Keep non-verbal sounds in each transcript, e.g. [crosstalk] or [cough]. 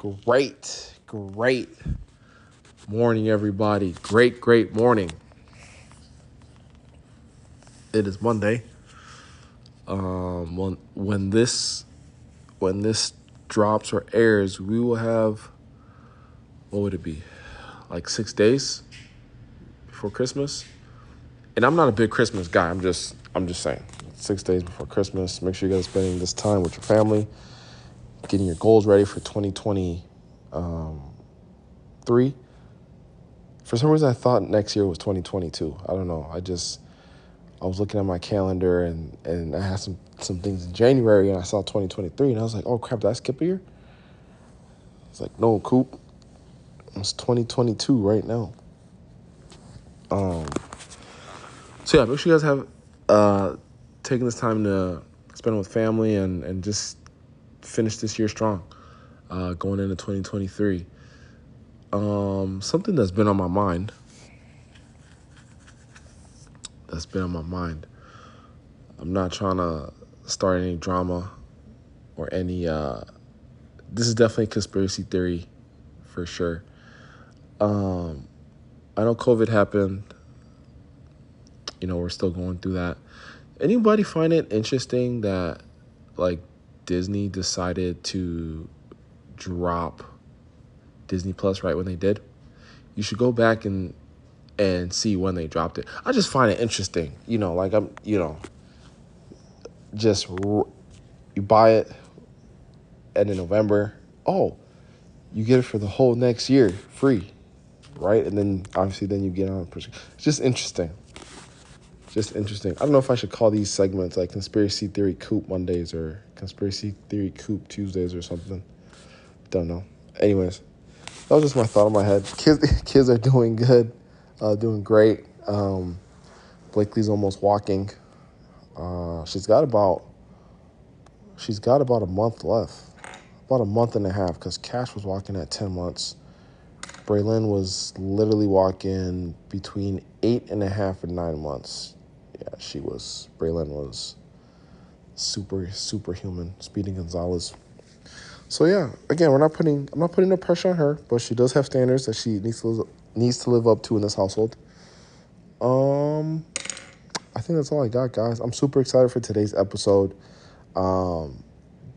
Great, great morning, everybody. Great, great morning. It is Monday. Um, when when this when this drops or airs, we will have what would it be? Like six days before Christmas. And I'm not a big Christmas guy. I'm just I'm just saying. Six days before Christmas. Make sure you guys are spending this time with your family, getting your goals ready for 2023. Um, for some reason, I thought next year was 2022. I don't know. I just I was looking at my calendar and and I had some some things in January and I saw 2023 and I was like, oh crap, did I skip a year? It's like no, Coop. It's 2022 right now. Um. So yeah, make sure you guys have uh taking this time to spend with family and and just finish this year strong, uh, going into 2023. Um, something that's been on my mind. That's been on my mind. I'm not trying to start any drama or any. Uh, this is definitely conspiracy theory, for sure. Um, I know COVID happened. You know, we're still going through that. Anybody find it interesting that, like, Disney decided to drop Disney Plus right when they did. You should go back and and see when they dropped it. I just find it interesting. You know, like I'm, you know, just you buy it end of November. Oh, you get it for the whole next year free, right? And then obviously then you get on. It's just interesting. Just interesting. I don't know if I should call these segments like conspiracy theory coop Mondays or conspiracy theory coop Tuesdays or something. Don't know. Anyways, that was just my thought in my head. Kids, [laughs] kids are doing good, uh, doing great. Um, Blakely's almost walking. Uh, she's got about she's got about a month left, about a month and a half, because Cash was walking at ten months. Braylon was literally walking between eight and a half and nine months. Yeah, she was. Braylon was super superhuman. Speedy Gonzalez. So yeah, again, we're not putting I'm not putting no pressure on her, but she does have standards that she needs to live, needs to live up to in this household. Um, I think that's all I got, guys. I'm super excited for today's episode. Um,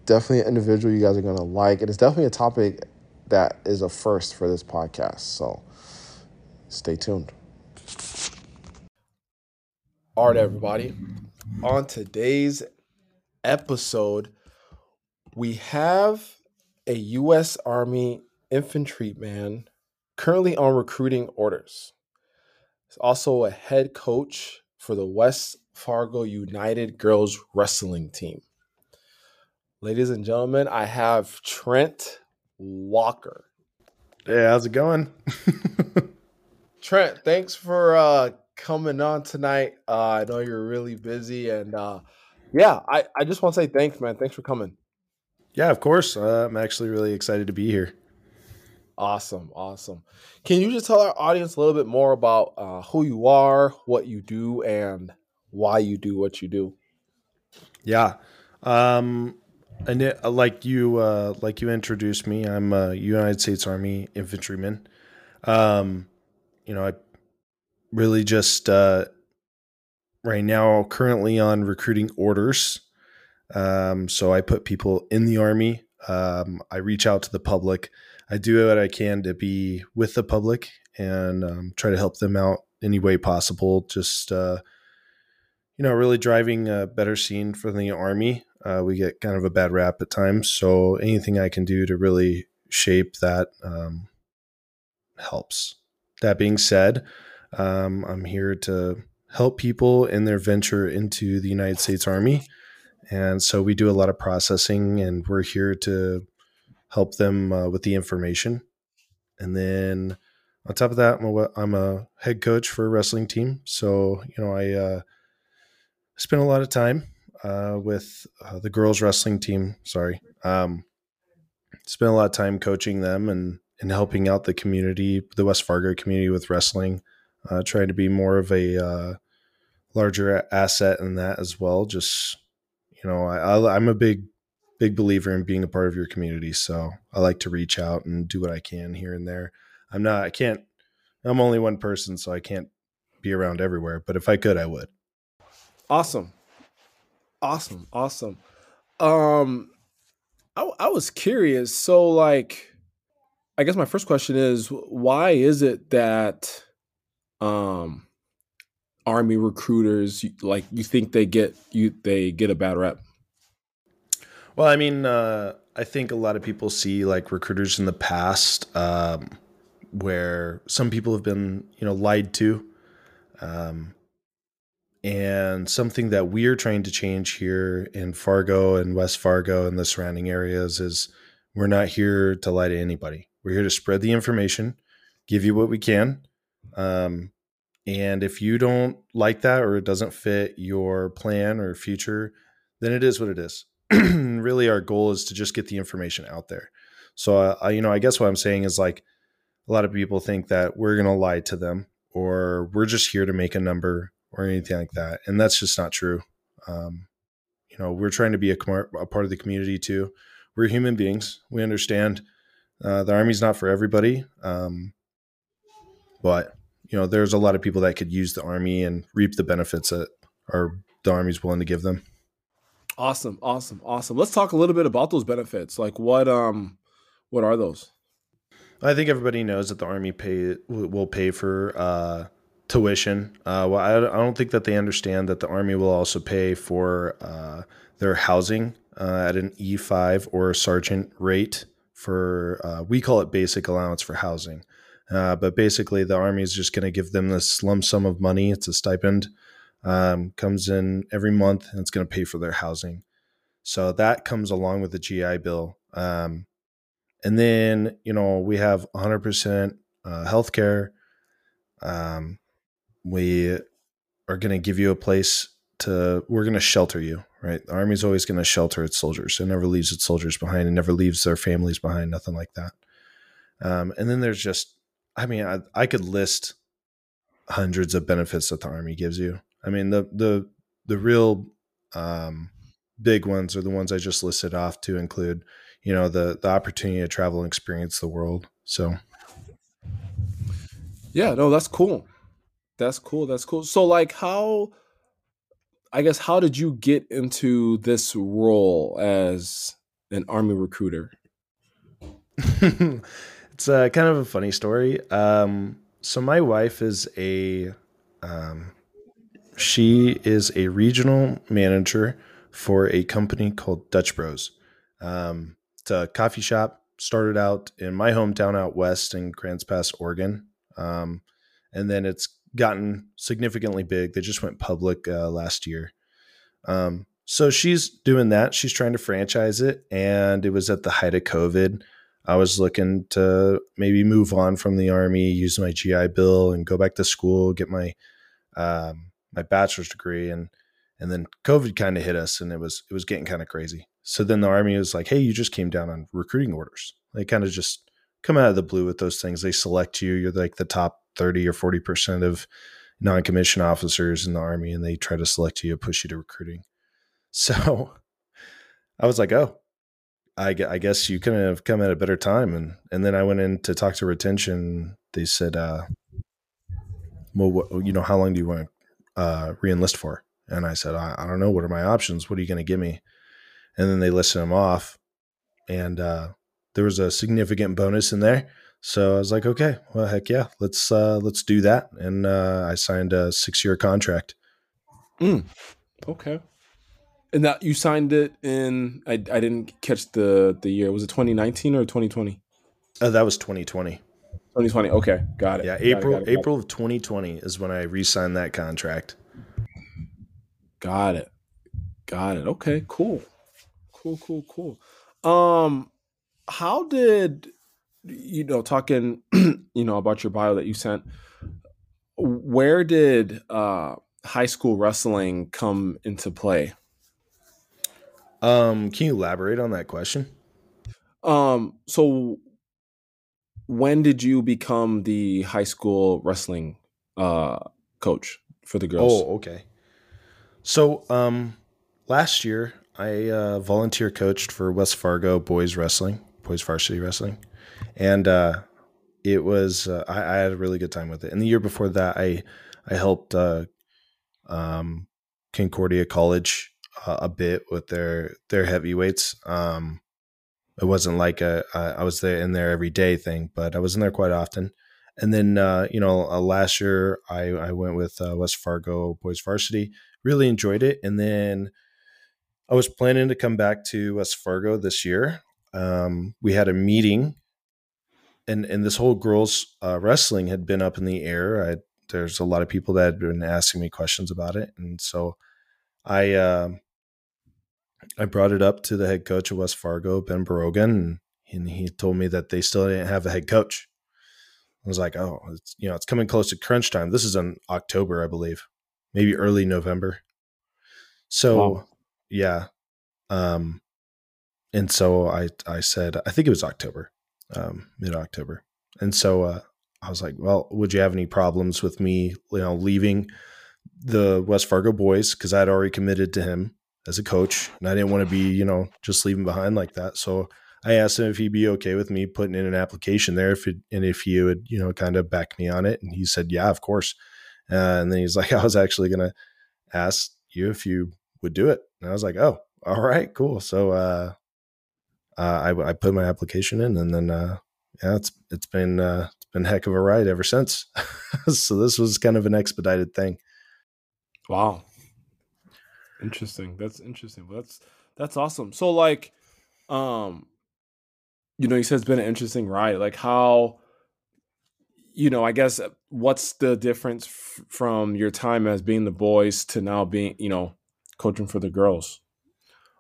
definitely an individual you guys are gonna like, and it's definitely a topic that is a first for this podcast. So stay tuned. All right, everybody. On today's episode, we have a U.S. Army infantryman currently on recruiting orders. He's also a head coach for the West Fargo United girls wrestling team. Ladies and gentlemen, I have Trent Walker. Hey, how's it going? [laughs] Trent, thanks for uh, coming on tonight. Uh, I know you're really busy, and uh, yeah, I, I just want to say thanks, man. Thanks for coming. Yeah, of course. Uh, I'm actually really excited to be here. Awesome, awesome. Can you just tell our audience a little bit more about uh, who you are, what you do, and why you do what you do? Yeah, um, and it, like you, uh, like you introduced me, I'm a United States Army infantryman. Um, you know, I really just uh, right now currently on recruiting orders um, so I put people in the army. Um, I reach out to the public. I do what I can to be with the public and um, try to help them out any way possible. Just uh, you know, really driving a better scene for the army. Uh, we get kind of a bad rap at times, so anything I can do to really shape that um, helps. That being said, um, I'm here to help people in their venture into the United States Army. And so we do a lot of processing and we're here to help them uh, with the information. And then on top of that, I'm a, I'm a head coach for a wrestling team. So, you know, I uh, spend a lot of time uh, with uh, the girls wrestling team. Sorry. Um, spend a lot of time coaching them and, and helping out the community, the West Fargo community with wrestling, uh, trying to be more of a uh, larger asset in that as well. Just you know, I, I'm a big, big believer in being a part of your community. So I like to reach out and do what I can here and there. I'm not, I can't, I'm only one person, so I can't be around everywhere. But if I could, I would. Awesome. Awesome. Awesome. Um, I, I was curious. So, like, I guess my first question is why is it that um army recruiters like you think they get you they get a bad rep? Well, I mean, uh, I think a lot of people see like recruiters in the past um, where some people have been, you know, lied to. Um, and something that we're trying to change here in Fargo and West Fargo and the surrounding areas is we're not here to lie to anybody. We're here to spread the information, give you what we can. Um, and if you don't like that or it doesn't fit your plan or future, then it is what it is. [clears throat] really, our goal is to just get the information out there. So, uh, I, you know, I guess what I'm saying is like a lot of people think that we're going to lie to them or we're just here to make a number or anything like that. And that's just not true. Um, you know, we're trying to be a, a, part of the community too. We're human beings. We understand uh, the army's not for everybody. Um, but you know, there's a lot of people that could use the army and reap the benefits that are the army's willing to give them. Awesome, awesome, awesome. Let's talk a little bit about those benefits. Like what um what are those? I think everybody knows that the army pay will pay for uh, tuition. Uh, well, I, I, don't think that they understand that the army will also pay for uh, their housing uh, at an E5 or sergeant rate for uh, we call it basic allowance for housing. Uh, but basically, the army is just going to give them this lump sum of money. It's a stipend, um, comes in every month, and it's going to pay for their housing. So that comes along with the GI Bill. Um, and then, you know, we have 100% uh, healthcare. Um, we are going to give you a place to, we're going to shelter you, right? The Army's always going to shelter its soldiers. It never leaves its soldiers behind. It never leaves their families behind, nothing like that. Um, and then there's just I mean, I, I could list hundreds of benefits that the army gives you. I mean, the the the real um, big ones are the ones I just listed off to include, you know, the the opportunity to travel and experience the world. So, yeah, no, that's cool. That's cool. That's cool. So, like, how? I guess how did you get into this role as an army recruiter? [laughs] It's uh, kind of a funny story. Um, so my wife is a um, she is a regional manager for a company called Dutch Bros. Um, it's a coffee shop. Started out in my hometown out west in Grants Pass, Oregon, um, and then it's gotten significantly big. They just went public uh, last year. Um, so she's doing that. She's trying to franchise it, and it was at the height of COVID. I was looking to maybe move on from the army, use my GI Bill, and go back to school, get my um, my bachelor's degree, and and then COVID kind of hit us, and it was it was getting kind of crazy. So then the army was like, "Hey, you just came down on recruiting orders." They kind of just come out of the blue with those things. They select you. You're like the top thirty or forty percent of non-commissioned officers in the army, and they try to select you, push you to recruiting. [laughs] So I was like, "Oh, I, I guess you couldn't have come at a better time. And, and then I went in to talk to retention. They said, uh, well, what, you know, how long do you want to uh, reenlist for? And I said, I, I don't know. What are my options? What are you going to give me? And then they listed them off. And uh, there was a significant bonus in there. So I was like, okay, well, heck yeah, let's uh, let's do that. And uh, I signed a six year contract. Mm, okay. And that you signed it in I, I didn't catch the the year. Was it 2019 or 2020? Oh, that was 2020. 2020. Okay, got it. Yeah, April got it, got it, April of 2020 is when I re-signed that contract. Got it. Got it. Okay, cool. Cool, cool, cool. Um how did you know talking [clears throat] you know about your bio that you sent where did uh high school wrestling come into play? Um, can you elaborate on that question? Um, so when did you become the high school wrestling uh coach for the girls? Oh, okay. So, um last year I uh, volunteer coached for West Fargo boys wrestling, boys varsity wrestling, and uh, it was uh, I, I, had a really good time with it. And the year before that, I I helped uh, um, Concordia College uh, a bit with their their heavyweights. Um, it wasn't like a, a I was there in there every day thing, but I was in there quite often. And then uh, you know uh, last year I I went with uh, West Fargo boys varsity. Really enjoyed it, and then I was planning to come back to West Fargo this year. Um, we had a meeting, and and this whole girls uh, wrestling had been up in the air. I, there's a lot of people that had been asking me questions about it, and so I uh, I brought it up to the head coach of West Fargo, Ben Barogan, and, he told me that they still didn't have a head coach. I was like, oh, it's, you know, it's coming close to crunch time. This is in October, I believe, maybe early November. So, wow. yeah, um, and so I I said I think it was October, um, mid October, and so uh, I was like, well, would you have any problems with me, you know, leaving the West Fargo boys because I'd already committed to him as a coach, and I didn't want to be, you know, just leaving behind like that. So I asked him if he'd be okay with me putting in an application there, if it, and if he would, you know, kind of back me on it. And he said, yeah, of course. Uh, and then he's [laughs] like, I was actually going to ask you if you would do it. And I was like, oh, all right, cool. So uh, uh, I, I put my application in, and then uh, yeah, it's it's been uh, it's been heck of a ride ever since. [laughs] so this was kind of an expedited thing. Wow, interesting. That's interesting. Well, That's that's awesome. So like, um, you know, you said it's been an interesting ride. Like how, you know, I guess what's the difference f- from your time as being the boys to now being, you know, coaching for the girls?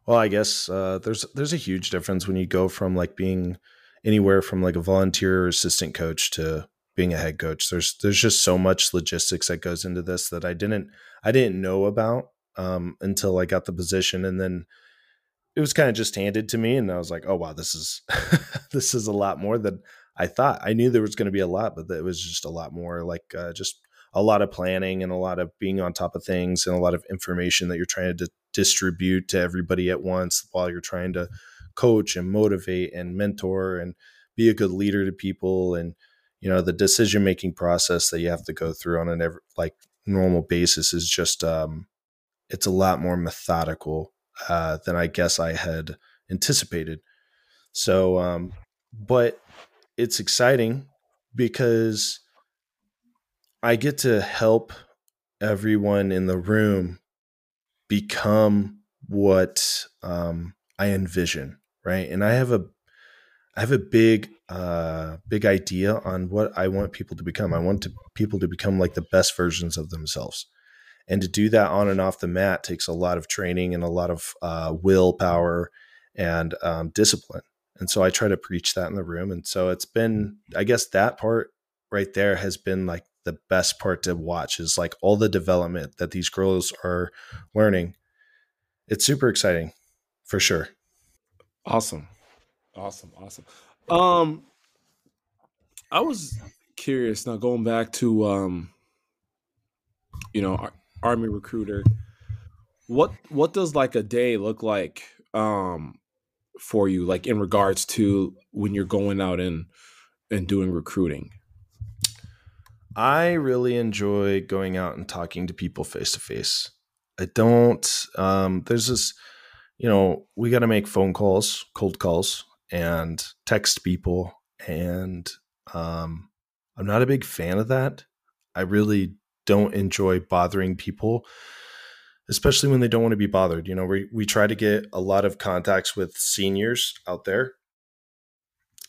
Well, I guess uh, there's there's a huge difference when you go from like being anywhere from like a volunteer assistant coach to being a head coach. There's there's just so much logistics that goes into this that I didn't I didn't know about um, until I got the position, and then it was kind of just handed to me, and I was like, oh wow, this is [laughs] this is a lot more than I thought. I knew there was going to be a lot, but it was just a lot more like uh, just a lot of planning and a lot of being on top of things and a lot of information that you're trying to distribute to everybody at once while you're trying to coach and motivate and mentor and be a good leader to people and you know the decision making process that you have to go through on an ever like normal basis is just um it's a lot more methodical uh than i guess i had anticipated so um but it's exciting because i get to help everyone in the room become what um, I envision, right? And I have a I have a big uh, big idea on what I want people to become. I want to, people to become like the best versions of themselves. And to do that on and off the mat takes a lot of training and a lot of uh, willpower and um, discipline. And so I try to preach that in the room. And so it's been, I guess that part right there has been like the best part to watch is like all the development that these girls are learning. It's super exciting for sure. Awesome. Awesome. Awesome. Um I was curious now going back to um you know army recruiter what what does like a day look like um for you like in regards to when you're going out and and doing recruiting I really enjoy going out and talking to people face to face. I don't. Um, there's this, you know, we got to make phone calls, cold calls, and text people, and um, I'm not a big fan of that. I really don't enjoy bothering people, especially when they don't want to be bothered. You know, we we try to get a lot of contacts with seniors out there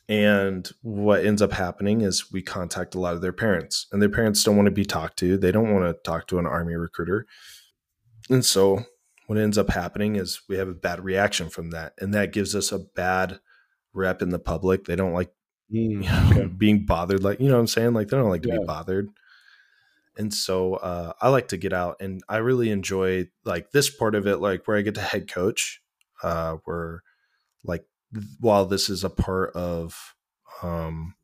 and what ends up happening is we contact a lot of their parents, and their parents don't want to be talked to. They don't want to talk to an army recruiter. And so what ends up happening is we have a bad reaction from that. And that gives us a bad rep in the public. They don't like mm, you [laughs] know, okay. being bothered. Like, you know what I'm saying? Like, they don't like to yeah. be bothered. And so uh, I like to get out and I really enjoy like this part of it, like where I get to head coach, uh, where like while this is a part of um,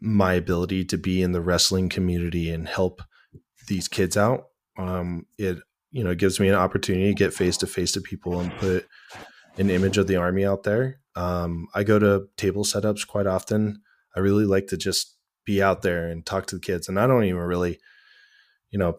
my ability to be in the wrestling community and help these kids out, um, it you know, gives me an opportunity to get face to face to people and put an image of the army out there. Um, I go to table setups quite often. I really like to just be out there and talk to the kids, and I don't even really, you know,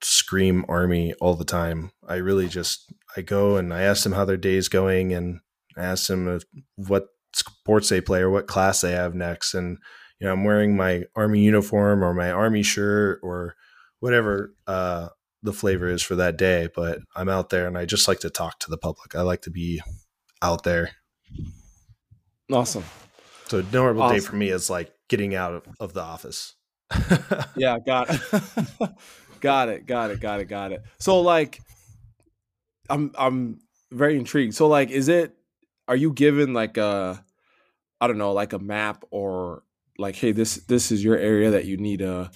scream army all the time. I really just I go and I ask them how their day is going, and I ask them if, what sports they play or what class they have next, and you know I'm wearing my army uniform or my army shirt or whatever uh, the flavor is for that day. But I'm out there and I just like to talk to the public. I like to be out there. Awesome. So a normal awesome. day for me is like getting out of, of the office. [laughs] yeah, got it. [laughs] got it. Got it. Got it. Got it. So like I'm I'm very intrigued. So like is it are you given like a I don't know, like a map or like hey this this is your area that you need to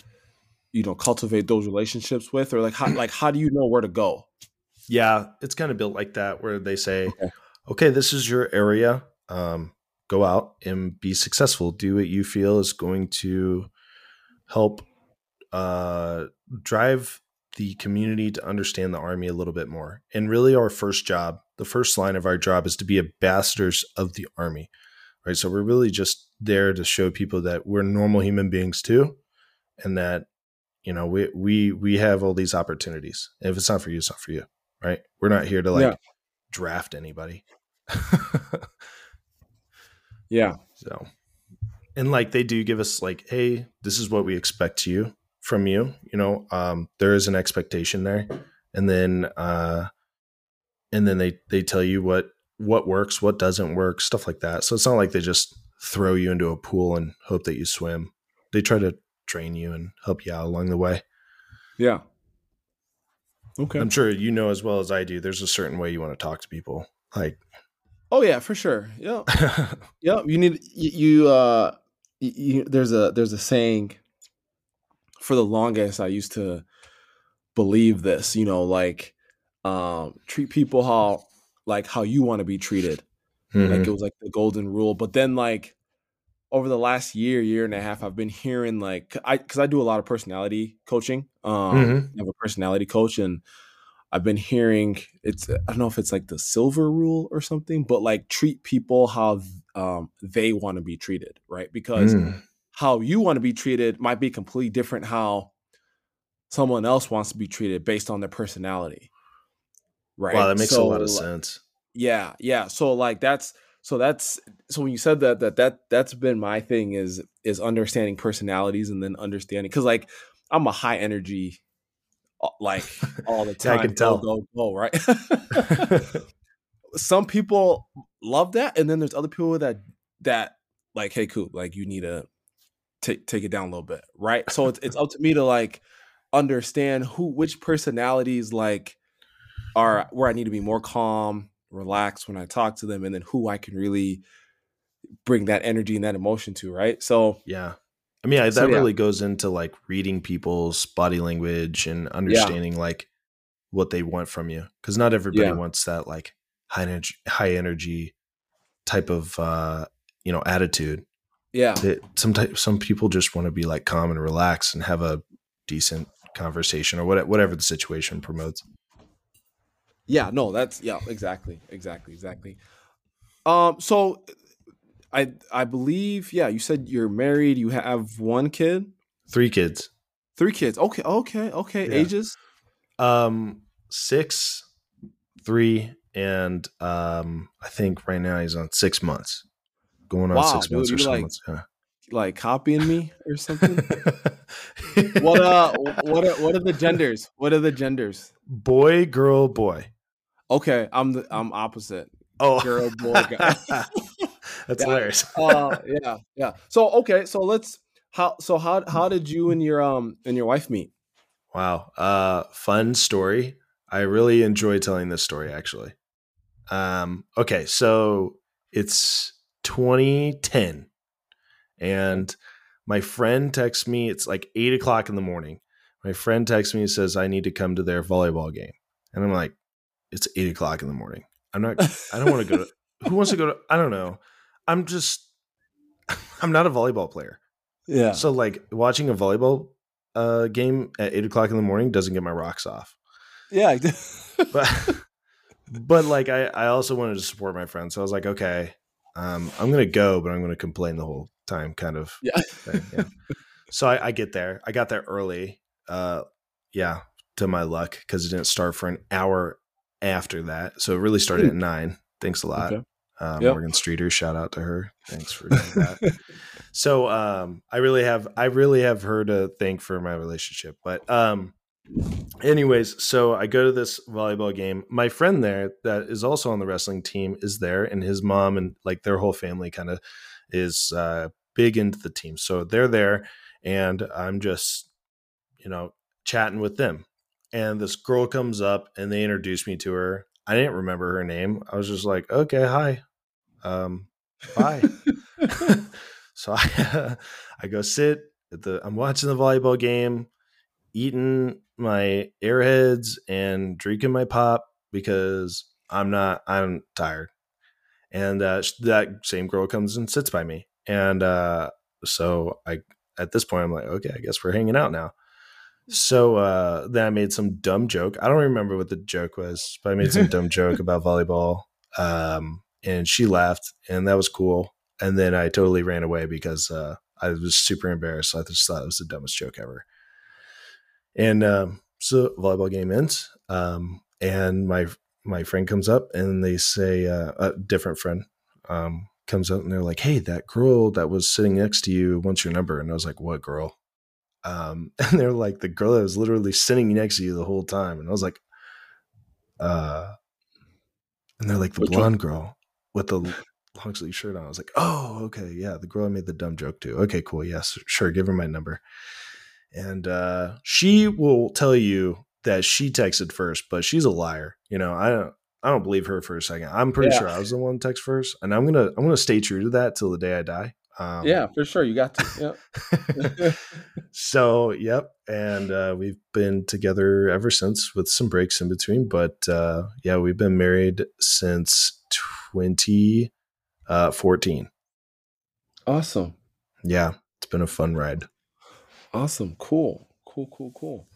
you know cultivate those relationships with or like how [clears throat] like how do you know where to go yeah it's kind of built like that where they say okay, okay this is your area um, go out and be successful do what you feel is going to help uh, drive the community to understand the army a little bit more. And really our first job the first line of our job is to be ambassadors of the army right? So we're really just there to show people that we're normal human beings too and that you know we we we have all these opportunities. If it's not for you it's not for you right? We're not here to like yeah. draft anybody. [laughs] Yeah. So and like they do give us like hey this is what we expect you from you you know um there is an expectation there and then uh and then they they tell you what what works what doesn't work stuff like that so it's not like they just throw you into a pool and hope that you swim they try to train you and help you out along the way. Yeah. Okay. I'm sure you know as well as I do. There's a certain way you want to talk to people. Like, oh yeah, for sure. Yeah, [laughs] yeah. You need you. you uh, you, there's a there's a saying. For the longest, I used to believe this. You know, like um, treat people how like how you want to be treated. Mm-hmm. Like it was like the golden rule. But then like over the last year, year and a half, I've been hearing like I because I do a lot of personality coaching. Um, mm-hmm. I have a personality coach, and I've been hearing it's I don't know if it's like the silver rule or something, but like treat people how um, they want to be treated, right? Because mm. how you want to be treated might be completely different how someone else wants to be treated based on their personality. Right. Wow, that makes so, a lot of sense. Yeah, yeah. So like that's so that's so when you said that that that that's been my thing is is understanding personalities and then understanding because like i'm a high energy uh, like all the [laughs] time i can tell go, go, go right [laughs] some people love that and then there's other people that that like hey cool like you need to take take it down a little bit right so it's, it's up to me to like understand who which personalities like are where i need to be more calm relaxed when I talk to them and then who I can really bring that energy and that emotion to, right? So yeah. I mean, that so, yeah. really goes into like reading people's body language and understanding yeah. like what they want from you cuz not everybody yeah. wants that like high energy high energy type of uh, you know, attitude. Yeah. some type, some people just want to be like calm and relax and have a decent conversation or what, whatever the situation promotes. Yeah, no, that's yeah, exactly, exactly, exactly. Um, so I I believe yeah, you said you're married. You have one kid, three kids, three kids. Okay, okay, okay. Yeah. Ages, um, six, three, and um, I think right now he's on six months, going on wow, six months or seven like, months. Yeah. Like copying me or something? [laughs] what uh, what are what are the genders? What are the genders? Boy, girl, boy. Okay, I'm the I'm opposite. Oh, girl, boy, [laughs] guy. That's yeah. hilarious. uh, yeah, yeah. So okay, so let's how so how how did you and your um and your wife meet? Wow, uh, fun story. I really enjoy telling this story actually. Um, okay, so it's 2010, and my friend texts me. It's like eight o'clock in the morning. My friend texts me and says I need to come to their volleyball game, and I'm like, it's eight o'clock in the morning. I'm not. I don't want to go to. [laughs] Who wants to go to? I don't know. I'm just. I'm not a volleyball player. Yeah. So like watching a volleyball uh, game at eight o'clock in the morning doesn't get my rocks off. Yeah. [laughs] but but like I, I also wanted to support my friends. So I was like, okay, um, I'm gonna go, but I'm gonna complain the whole time, kind of. Yeah. thing, yeah. so I, I get there. I got there early. Uh, yeah, to my luck because it didn't start for an hour after that. So it really started at nine. Thanks a lot. Okay. Uh, Yep. Morgan Streeter, shout out to her. Thanks for doing that. [laughs] so um, I really have I really have her to thank for my relationship. But um, anyways, so I go to this volleyball game. My friend there that is also on the wrestling team is there, and his mom and like their whole family kind of is uh, big into the team. So they're there, and I'm just you know chatting with them. And this girl comes up and they introduce me to her. I didn't remember her name. I was just like, okay, hi. Um, bye. [laughs] [laughs] so I [laughs] I go sit at the I'm watching the volleyball game, eating my airheads and drinking my pop because I'm not I'm tired. And uh, that same girl comes and sits by me. And uh, so I at this point I'm like, okay, I guess we're hanging out now. So uh, then I made some dumb joke. I don't remember what the joke was, but I made some dumb [laughs] joke about volleyball. Um, and she laughed, and that was cool. And then I totally ran away because uh, I was super embarrassed. I just thought it was the dumbest joke ever. And um, so volleyball game ends, um, and my my friend comes up, and they say uh, a different friend um, comes up, and they're like, "Hey, that girl that was sitting next to you wants your number." And I was like, "What girl?" Um, [laughs] and they're like, "The girl that was literally sitting next to you the whole time." And I was like, "Uh," and they're like, "The Which one? blonde girl with the long sleeve shirt on." I was like, "Oh, okay, yeah, the girl I made the dumb joke to. Okay, cool, yes, sure, give her my number." And uh, she will tell you that she texted first, but she's a liar. You know, I don't. I don't believe her for a second. I'm pretty Yeah. sure I was the one to text first, and I'm gonna I'm gonna stay true to that till the day I die. Um, yeah, for sure. You got to. Yeah. [laughs] so yep and uh, we've been together ever since with some breaks in between but uh, yeah we've been married since 2014 awesome. yeah it's been a fun ride Awesome. Cool. Cool. Cool. Cool.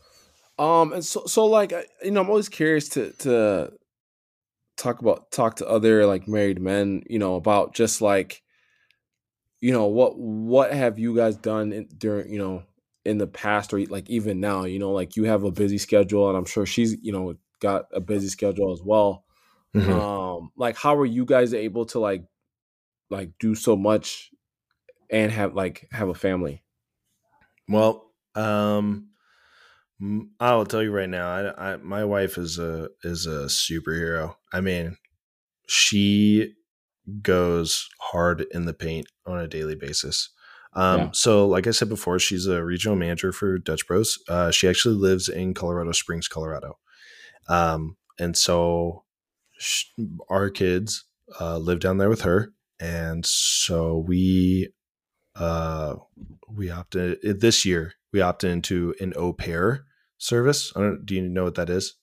Um, and so, so like, you know, I'm always curious to to talk about talk to other like married men, you know, about just like, you know, what what have you guys done in, during, you know, in the past or like even now, you know, like you have a busy schedule, and I'm sure she's, you know, got a busy schedule as well. Mhm. Um, like, how are you guys able to like, like do so much and have like have a family? Well um m- i will tell you right now I, I my wife is a is a superhero i mean she goes hard in the paint on a daily basis. Um, Yeah. So, like I said before, she's a regional manager for Dutch Bros. Uh, she actually lives in Colorado Springs, Colorado. Um, and so sh- our kids uh, live down there with her. And so we uh, we opted this year. We opted into an au pair service. I don't. Do you know what that is?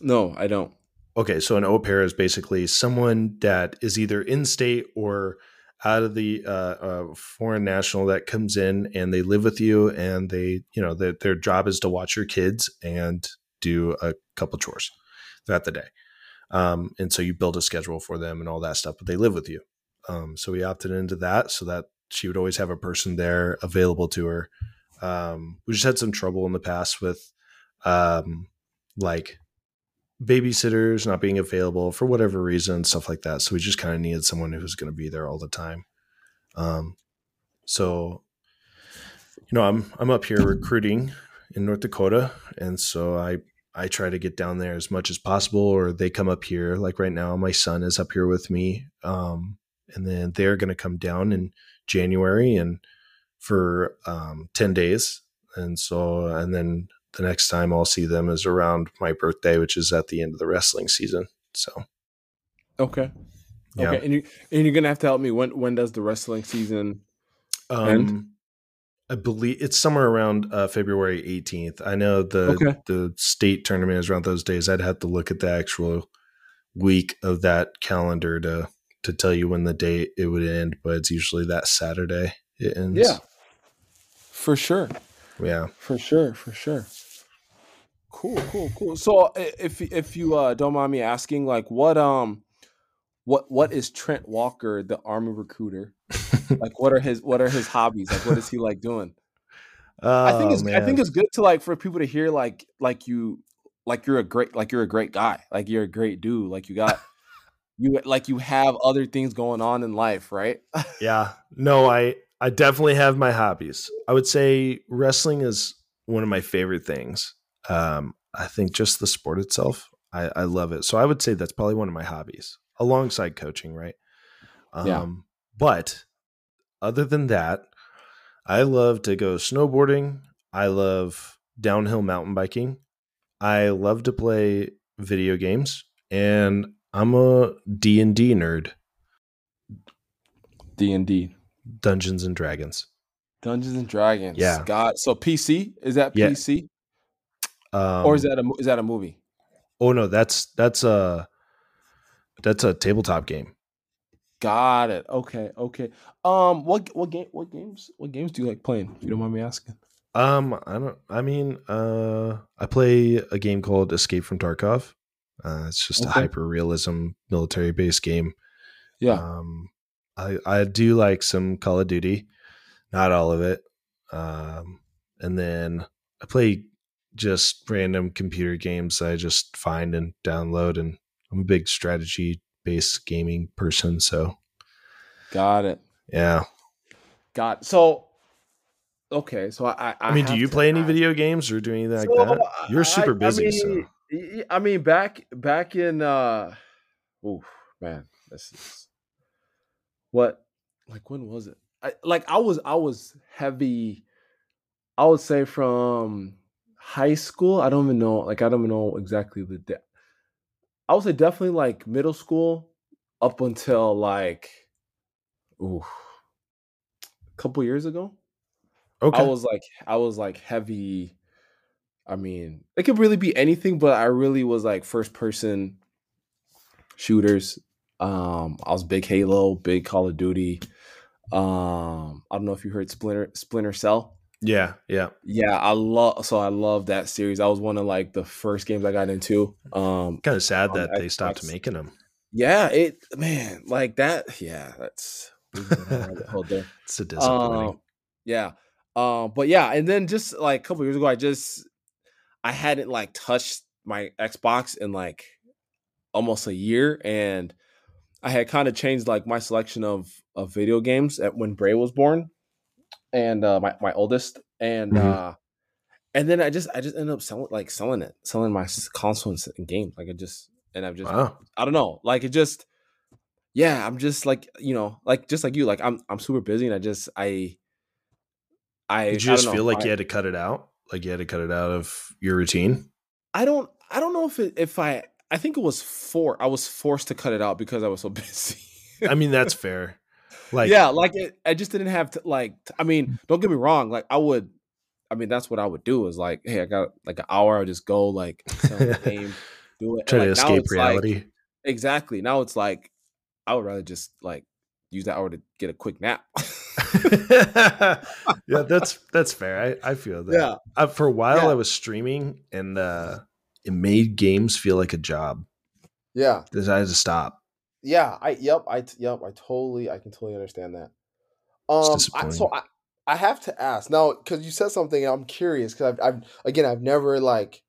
No, I don't. Okay, so an au pair is basically someone that is either in state or out of the uh, uh, foreign national that comes in and they live with you and they, you know, their their job is to watch your kids and do a couple chores throughout the day. Um, and so you build a schedule for them and all that stuff, but they live with you. Um, so we opted into that so that she would always have a person there available to her. Um, we just had some trouble in the past with um, like babysitters not being available for whatever reason, stuff like that. So we just kind of needed someone who was going to be there all the time. Um, so you know, I'm I'm up here recruiting in North Dakota, and so I I try to get down there as much as possible, or they come up here. Like right now, my son is up here with me, um, and then they're going to come down in January and for um, ten days, and so and then the next time I'll see them is around my birthday, which is at the end of the wrestling season. So Okay. yeah, Okay. And you and you're gonna have to help me. When when does the wrestling season? um? I believe it's somewhere around uh, February 18th. I know the Okay. the state tournament is around those days. I'd have to look at the actual week of that calendar to to tell you when the date it would end, but it's usually that Saturday it ends. Yeah. For sure. yeah. For sure. For sure. Cool, cool, cool. So if if you uh, don't mind me asking, like what um what what is Trent Walker, the army recruiter? [laughs] like what are his what are his hobbies? Like what is he like doing? Oh, I think it's man. I think it's good to like for people to hear like like you like you're a great like you're a great guy. Like you're a great dude. Like you got you like you have other things going on in life, right? [laughs] yeah. No, I I definitely have my hobbies. I would say wrestling is one of my favorite things. Um, I think just the sport itself, I, I love it. So I would say that's probably one of my hobbies alongside coaching, right? Um, yeah. But other than that, I love to go snowboarding. I love downhill mountain biking. I love to play video games, and I'm a D and D nerd. D and D, Dungeons and Dragons. Dungeons and Dragons. Yeah. God. So PC is that PC? Um, or is that a is that a movie? Oh no, that's that's a that's a tabletop game. Got it. Okay. Okay. Um, what what game? What games? What games do you like playing? If you don't mind me asking. Um, I don't. I mean, uh, I play a game called Escape from Tarkov. Uh, it's just okay. a hyper realism military based game. Yeah. Um, I I do like some Call of Duty, not all of it. Um, and then I play just random computer games I just find and download. And I'm a big strategy based gaming person. So, got it. Yeah. Got so. Okay, so I. I, I mean, do you play any video games or do anything so, like that? You're super I, busy. I mean, so. I mean, back back in. uh Oh man, this is what. Like when was it? I, like I was I was heavy. I would say from high school. I don't even know. Like I don't even know exactly the. De- I would say definitely like middle school up until like, ooh, a couple years ago. Okay. I was like, I was like heavy. I mean, it could really be anything, but I really was like first person shooters. Um, I was big Halo, big Call of Duty. Um, I don't know if you heard Splinter Splinter Cell. Yeah, yeah, yeah. I love so I love that series. I was one of like the first games I got into. Um, kind of sad that they stopped making them. Yeah, it man like that. Yeah, that's [laughs] it's a disappointing. Um, yeah, um, but yeah, and then just like a couple years ago, I just I hadn't like touched my Xbox in like almost a year, and I had kind of changed like my selection of of video games at when Bray was born and uh, my my oldest, and mm-hmm. uh, and then I just I just ended up selling like selling it, selling my console and game. Like I just and I've just wow. I don't know, like it just yeah, I'm just like you know, like just like you, like I'm I'm super busy and I just I I Did you just feel like I, you had to cut it out, like you had to cut it out of your routine. I don't I don't know if it, if I I think it was for I was forced to cut it out because I was so [laughs] busy. I mean that's fair. Like yeah, like it, I just didn't have to like. I mean, don't get me wrong. Like I would, I mean, that's what I would do. Is like, hey, I got like an hour. I'll just go like game, [laughs] do it. Try to escape reality. Like, exactly. Now it's like I would rather just like use that hour to get a quick nap. [laughs] yeah, that's that's fair. I, I feel that. Yeah. Uh, for a while, yeah. I was streaming, and uh, it made games feel like a job. Yeah, I had to stop yeah, I yep, I yep, I totally, I can totally understand that. Um, I, so I, I have to ask now because you said something. I'm curious because I've, I've again, I've never like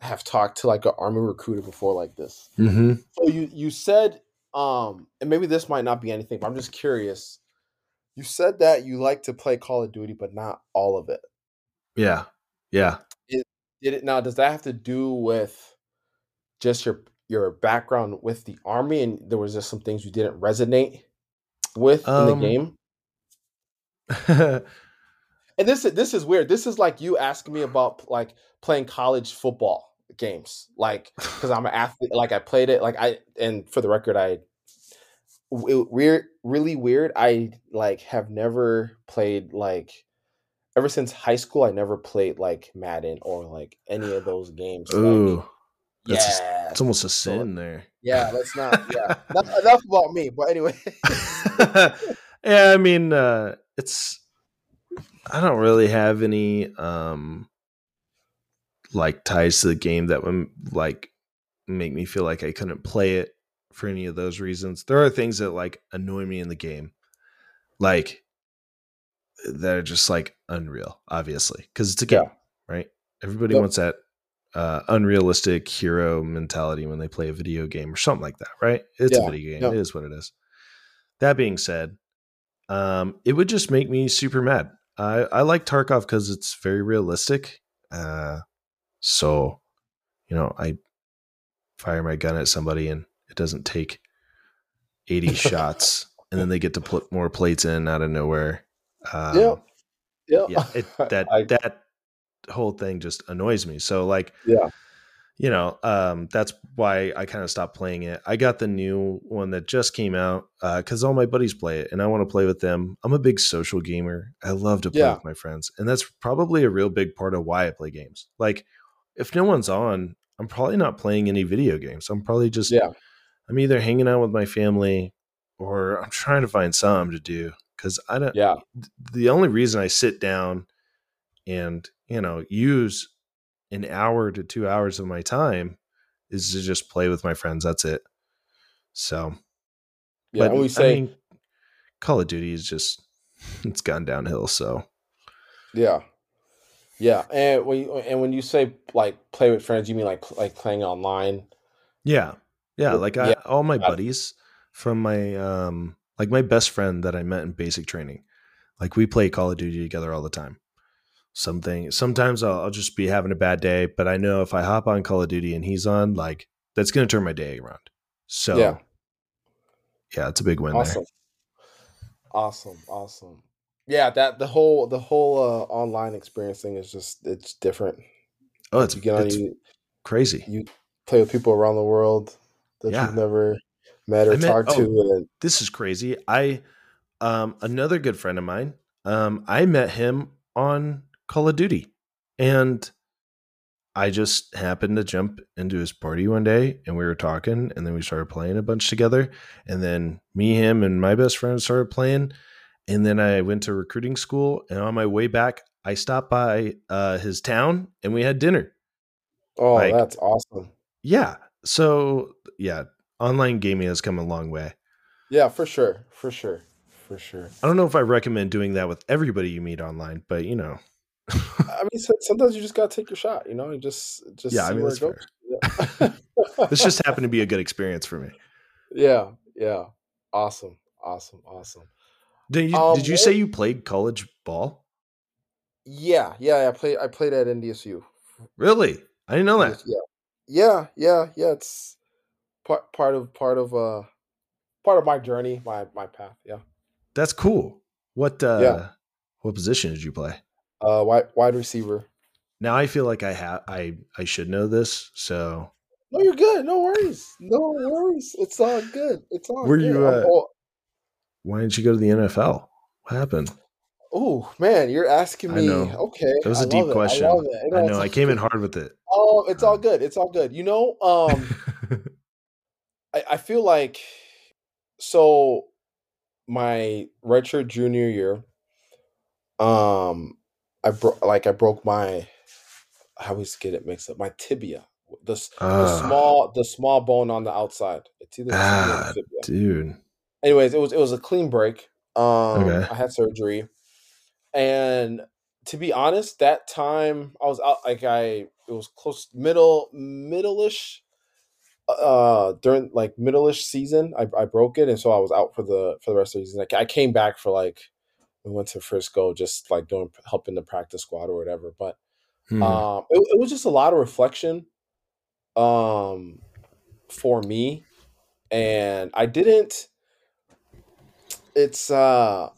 have talked to like an army recruiter before like this. Mm-hmm. So you you said, um, and maybe this might not be anything, but I'm just curious. You said that you like to play Call of Duty, but not all of it. Yeah, yeah. It, did it now? Does that have to do with just your your background with the army and there was just some things you didn't resonate with um, in the um game [laughs] and this this is weird this is like you asking me about like playing college football games like because i'm an athlete like i played it like i and for the record i weird really weird i like have never played like ever since high school i never played like madden or like any of those games Ooh. Like, that's yeah, a, it's almost a sin so, there. Yeah, let's not. [laughs] Yeah, not, enough about me. But anyway. [laughs] yeah, I mean, uh, it's. I don't really have any um like ties to the game that would like make me feel like I couldn't play it for any of those reasons. There are things that like annoy me in the game, like that are just like unreal, obviously, because it's a game, Yeah. right? Everybody Yep. wants that uh, unrealistic hero mentality when they play a video game or something like that, right? It's Yeah, a video game. yep. It is what it is. That being said, um, it would just make me super mad. I, I like Tarkov because it's very realistic. Uh, so, you know, I fire my gun at somebody and it doesn't take 80 [laughs] shots and then they get to put more plates in out of nowhere. Um, Yep. Yeah. yeah, it, [laughs] that I- that whole thing just annoys me. So like, Yeah. you know, um, that's why I kind of stopped playing it. I got the new one that just came out because all my buddies play it, and I want to play with them. I'm a big social gamer. I love to play Yeah. with my friends, and that's probably a real big part of why I play games. Like, if no one's on, I'm probably not playing any video games. I'm probably just Yeah. I'm either hanging out with my family or I'm trying to find something to do because I don't Yeah. the only reason I sit down and you know use an hour to two hours of my time is to just play with my friends. That's it. So, Yeah. and we say, Call of Duty is just [laughs] it's gone downhill. So yeah. Yeah. And when you, and when you say like play with friends, you mean like like playing online? yeah, yeah. Like I, yeah. all my buddies from my um like my best friend that I met in basic training, like we play Call of Duty together all the time. Something sometimes I'll, I'll just be having a bad day, but I know if I hop on Call of Duty and he's on, like that's gonna turn my day around. So Yeah. yeah, it's a big win Awesome. Awesome. Awesome. Yeah, that the whole the whole uh online experience thing is just it's different. Oh, it's, you get on it's you crazy. you play with people around the world that Yeah. you've never met or met- talked to oh. and this is crazy. I um another good friend of mine, um, I met him on Call of Duty. And I just happened to jump into his party one day and we were talking and then we started playing a bunch together. And then me, him, and my best friend started playing. And then I went to recruiting school and on my way back, I stopped by uh, his town and we had dinner. oh Like- that's awesome. Yeah. So yeah, online gaming has come a long way. Yeah, for sure. For sure. For sure. I don't know if I recommend doing that with everybody you meet online, but you know, I mean sometimes you just gotta take your shot, you know, and just just Yeah, I mean, where that's it goes. Yeah. this just happened to be a [laughs] good experience for me. Yeah, yeah. Awesome. Awesome. Awesome. Did you, Um, did you say you played college ball? Yeah, yeah, I played I played at NDSU. Really? I didn't know that. Yeah. Yeah, yeah, yeah. It's part part of part of uh part of my journey, my my path. Yeah. That's cool. What uh Yeah. what position did you play? Uh wide wide receiver. Now I feel like I have I I should know this. So No, you're good. No worries. No worries. It's all good. It's all Were good. you, uh, all- why didn't you go to the NFL? What happened? Oh man, you're asking I me. Okay, That was a a deep question. I, it. I know I came in hard with it. Oh, it's all Um, good. It's all good. You know, um, [laughs] I, I feel like so my redshirt junior year, um, I broke like I broke my I always get it mixed up. My tibia, the s- the Ah, small the small bone on the outside. It's either the tibia or ah, dude. Anyways, it was it was a clean break. Um, Okay. I had surgery, and to be honest, that time I was out like I it was close middle middle-ish uh during like middle-ish season I, I broke it and so I was out for the for the rest of the season. Like I came back for like we went to Frisco just like doing helping the practice squad or whatever. But Hmm. um it, it was just a lot of reflection um for me and I didn't it's uh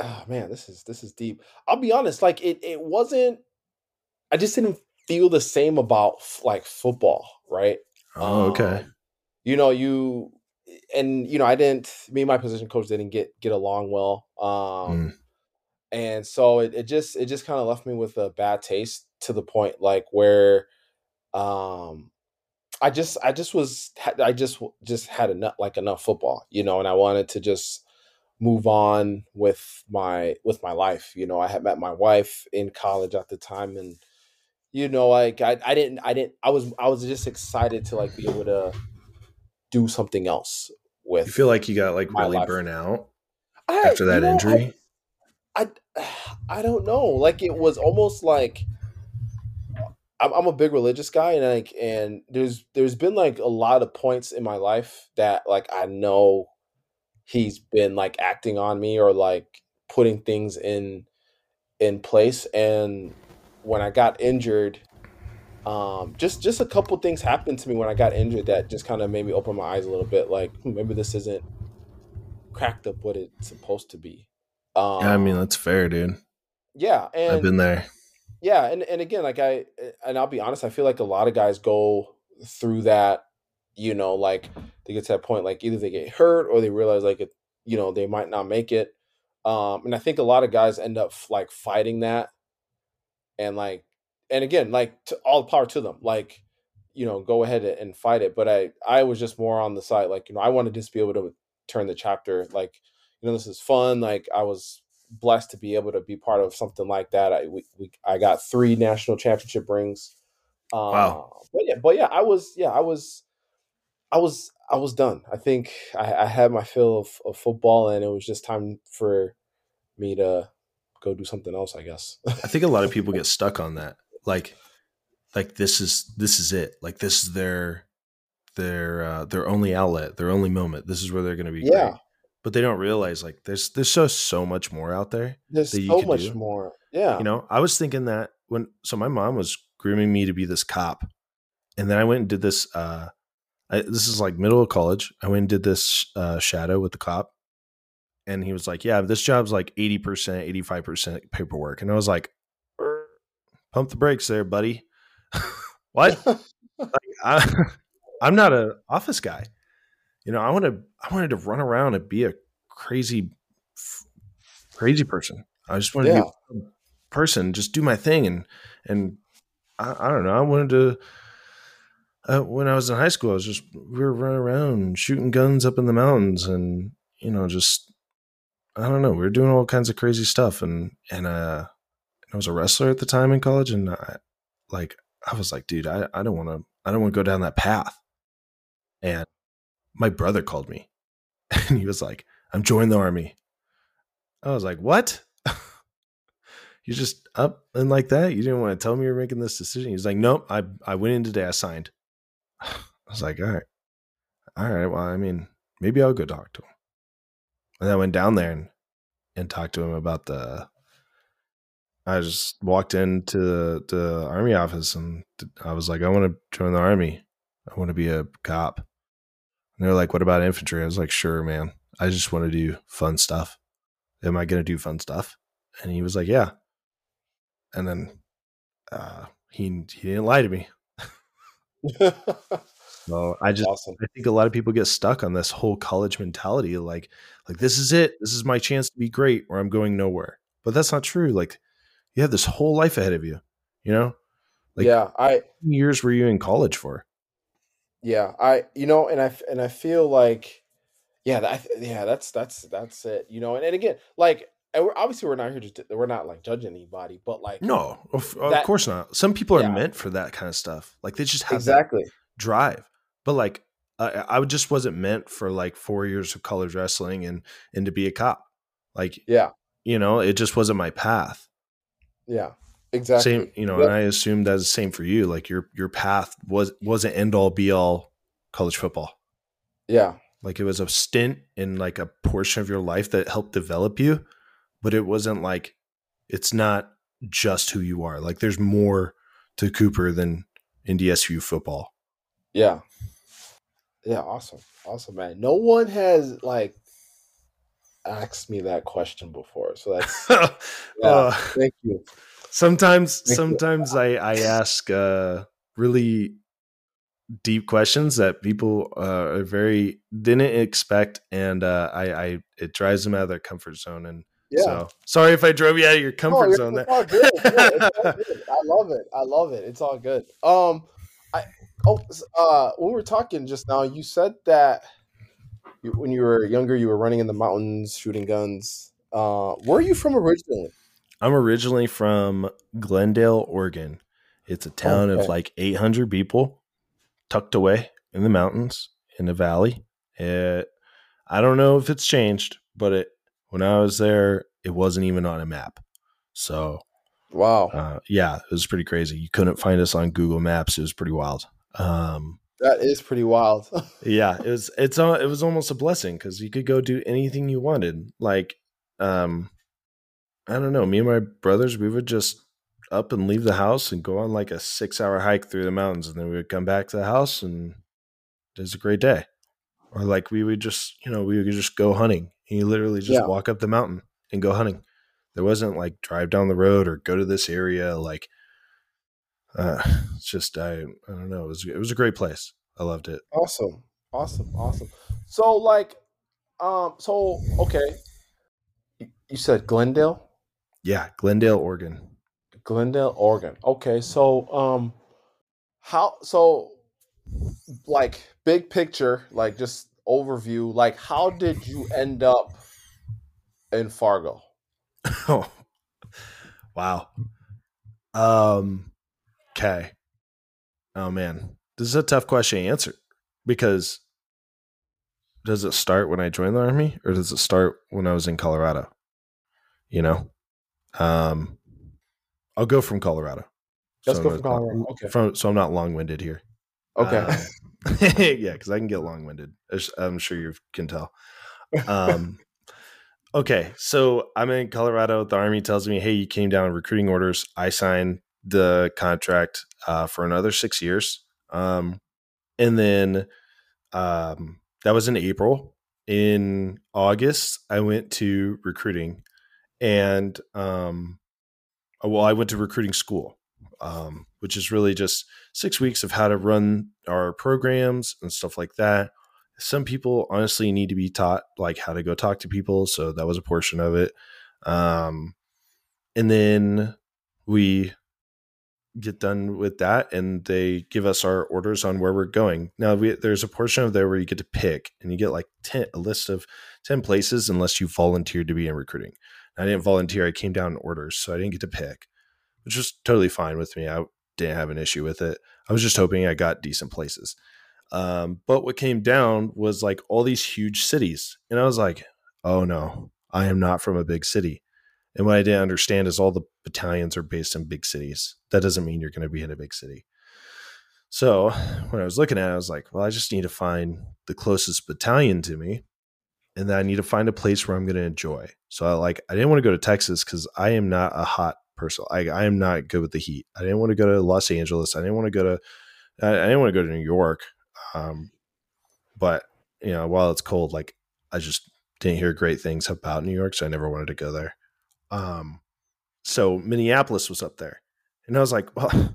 oh man this is this is deep i'll be honest like it it wasn't i just didn't feel the same about f- like football right oh, okay. Um, you know you and you know i didn't me and my position coach didn't get get along well um Mm. and so it, it just it just kind of left me with a bad taste to the point like where um i just i just was i just just had enough like enough football you know and i wanted to just move on with my with my life you know i had met my wife in college at the time and you know, like I, I didn't, I didn't, I was, I was just excited to like be able to do something else with. You feel like you got like really life. burnt out I- after you that know, I- injury? I, I don't know. Like it was almost like I'm, I'm a big religious guy, and like, and there's there's been like a lot of points in my life that like I know he's been like acting on me or like putting things in in place. And when I got injured, um, just just a couple things happened to me when I got injured that just kind of made me open my eyes a little bit. Like hmm, maybe this isn't cracked up what it's supposed to be. Um, yeah, I mean that's fair, dude. yeah, and I've been there. Yeah, and and again, like I and I'll be honest, I feel like a lot of guys go through that. You know, like they get to that point, like either they get hurt or they realize like it, you know, they might not make it. Um, and I think a lot of guys end up like fighting that, and like, and again, like all power to them, like, you know, go ahead and fight it. But I, I was just more on the side, like, you know, I want to just be able to turn the chapter, like, you know, this is fun. Like, I was blessed to be able to be part of something like that. I we, we I got three national championship rings. Um, Wow. But yeah, but yeah, I was yeah, I was, I was I was done. I think I, I had my fill of, of football, and it was just time for me to go do something else. I guess. I think a lot of people [laughs] get stuck on that. Like like this is this is it. Like this is their their uh, their only outlet, their only moment. This is where they're going to be Yeah. great. But they don't realize like there's there's so so much more out there. There's that you so much do. more. Yeah. You know, I was thinking that when so my mom was grooming me to be this cop, and then I went and did this. uh I, This is like middle of college. I went and did this uh, shadow with the cop, and he was like, "Yeah, this job's like eighty percent, eighty five percent paperwork," and I was like, "Er, "Pump the brakes, there, buddy." [laughs] what? [laughs] I, [laughs] I'm not an office guy. You know, I want to. I wanted to run around and be a crazy, crazy person. I just wanted Yeah. to be a person, just do my thing, and and I, I don't know. I wanted to. Uh, when I was in high school, I was just we were running around shooting guns up in the mountains, and you know, just I don't know. We were doing all kinds of crazy stuff, and and uh, I was a wrestler at the time in college, and I like I was like, dude, I, I don't want to I don't want to go down that path. And my brother called me, [laughs] and he was like, I'm joining the army. I was like, what? [laughs] you just up and like that? You didn't want to tell me you were making this decision? He's like, nope. I I went in today. I signed. [sighs] I was like, all right, all right. Well, I mean, maybe I'll go talk to him. And I went down there and and talked to him about the. I just walked into the, the army office and I was like, I want to join the army. I want to be a cop. And they're like, what about infantry? I was like, sure, man. I just want to do fun stuff. Am I going to do fun stuff? And he was like, yeah. And then uh, he he didn't lie to me. [laughs] So I just awesome. I think a lot of people get stuck on this whole college mentality, like like this is it, this is my chance to be great, or I'm going nowhere. But that's not true. Like you have this whole life ahead of you. You know, like- yeah, I years were you in college for? Yeah, I you know, and i and I feel like yeah, that, yeah, that's that's that's it. You know, and, and again, like and we're obviously we're not here to we're not like judging anybody, but like No, of, of That- course not. Some people are Yeah. meant for that kind of stuff. Like they just have exactly. drive. But like I, I just wasn't meant for like four years of college wrestling and and to be a cop. Like Yeah, you know, it just wasn't my path. yeah, exactly. Same, you know, Yep. and I assumed that's the same for you. Like your your path was wasn't end all be all college football. Yeah, Like it was a stint in like a portion of your life that helped develop you, but it wasn't like it's not just who you are. Like there's more to Cooper than NDSU football. yeah, yeah. Awesome, awesome, man. No one has like asked me that question before, so that's [laughs] yeah. Uh, thank you. Sometimes sometimes I, I ask uh, really deep questions that people uh, are very didn't expect and uh, I, I it drives them out of their comfort zone and Yeah. so sorry if I drove you out of your comfort zone there. all good. [laughs] Yeah, all good. I love it. I love it. It's all good. Um, I oh, uh, when we were talking just now, you said that when you were younger, you were running in the mountains, shooting guns. Uh, where are you from originally? I'm originally from Glendale, Oregon, It's a town okay. of like 800 people tucked away in the mountains in the valley. It, I don't know if it's changed, but it when I was there, it wasn't even on a map. So, wow, uh, yeah, it was pretty crazy. You couldn't find us on Google Maps. It was pretty wild. Um, that is pretty wild. [laughs] yeah, it was. It's uh, it was almost a blessing because you could go do anything you wanted. Like, um, I don't know. Me and my brothers, we would just up and leave the house and go on like a six hour hike through the mountains, and then we would come back to the house, and it was a great day. Or like we would just, you know, we would just go hunting. And you literally just yeah. walk up the mountain and go hunting. There wasn't like drive down the road or go to this area. Like, uh, it's just I, I don't know. It was it was a great place. I loved it. Awesome, awesome, awesome. So like, um, so okay, you said Glendale. Yeah, Glendale, Oregon. Glendale, Oregon. Okay, so um, how so like big picture, like just overview, like how did you end up in Fargo? Oh, [laughs] wow. Um, okay. Oh man, this is a tough question to answer because does it start when I joined the army or does it start when I was in Colorado? You know, um, I'll go from Colorado. Let's so go from Colorado. Okay. From, so I'm not long winded here. Okay. Uh, [laughs] yeah, because I can get long winded. I'm sure you can tell. Um, okay, so I'm in Colorado. The Army tells me, hey, you came down recruiting orders. I sign the contract uh, for another six years. Um, and then um, that was in April. In August, I went to recruiting and um, well, I went to recruiting school, um, which is really just six weeks of how to run our programs and stuff like that. Some people honestly need to be taught like how to go talk to people, so that was a portion of it. Um, and then we get done with that and they give us our orders on where we're going now we, there's a portion of there where you get to pick and you get like 10 a list of 10 places unless you volunteered to be in recruiting I didn't volunteer. I came down in orders, so I didn't get to pick, which was totally fine with me. I didn't have an issue with it. I was just hoping I got decent places. Um, but what came down was like all these huge cities. And I was like, oh no, I am not from a big city. And what I didn't understand is all the battalions are based in big cities. That doesn't mean you're going to be in a big city. So when I was looking at it, I was like, well, I just need to find the closest battalion to me and then I need to find a place where I'm going to enjoy. So I like I didn't want to go to Texas because I am not a hot person. I I am not good with the heat. I didn't want to go to Los Angeles. I didn't want to go to I, I didn't want to go to New York. Um, but you know, while it's cold, like I just didn't hear great things about New York, so I never wanted to go there. Um, so Minneapolis was up there, and I was like, well,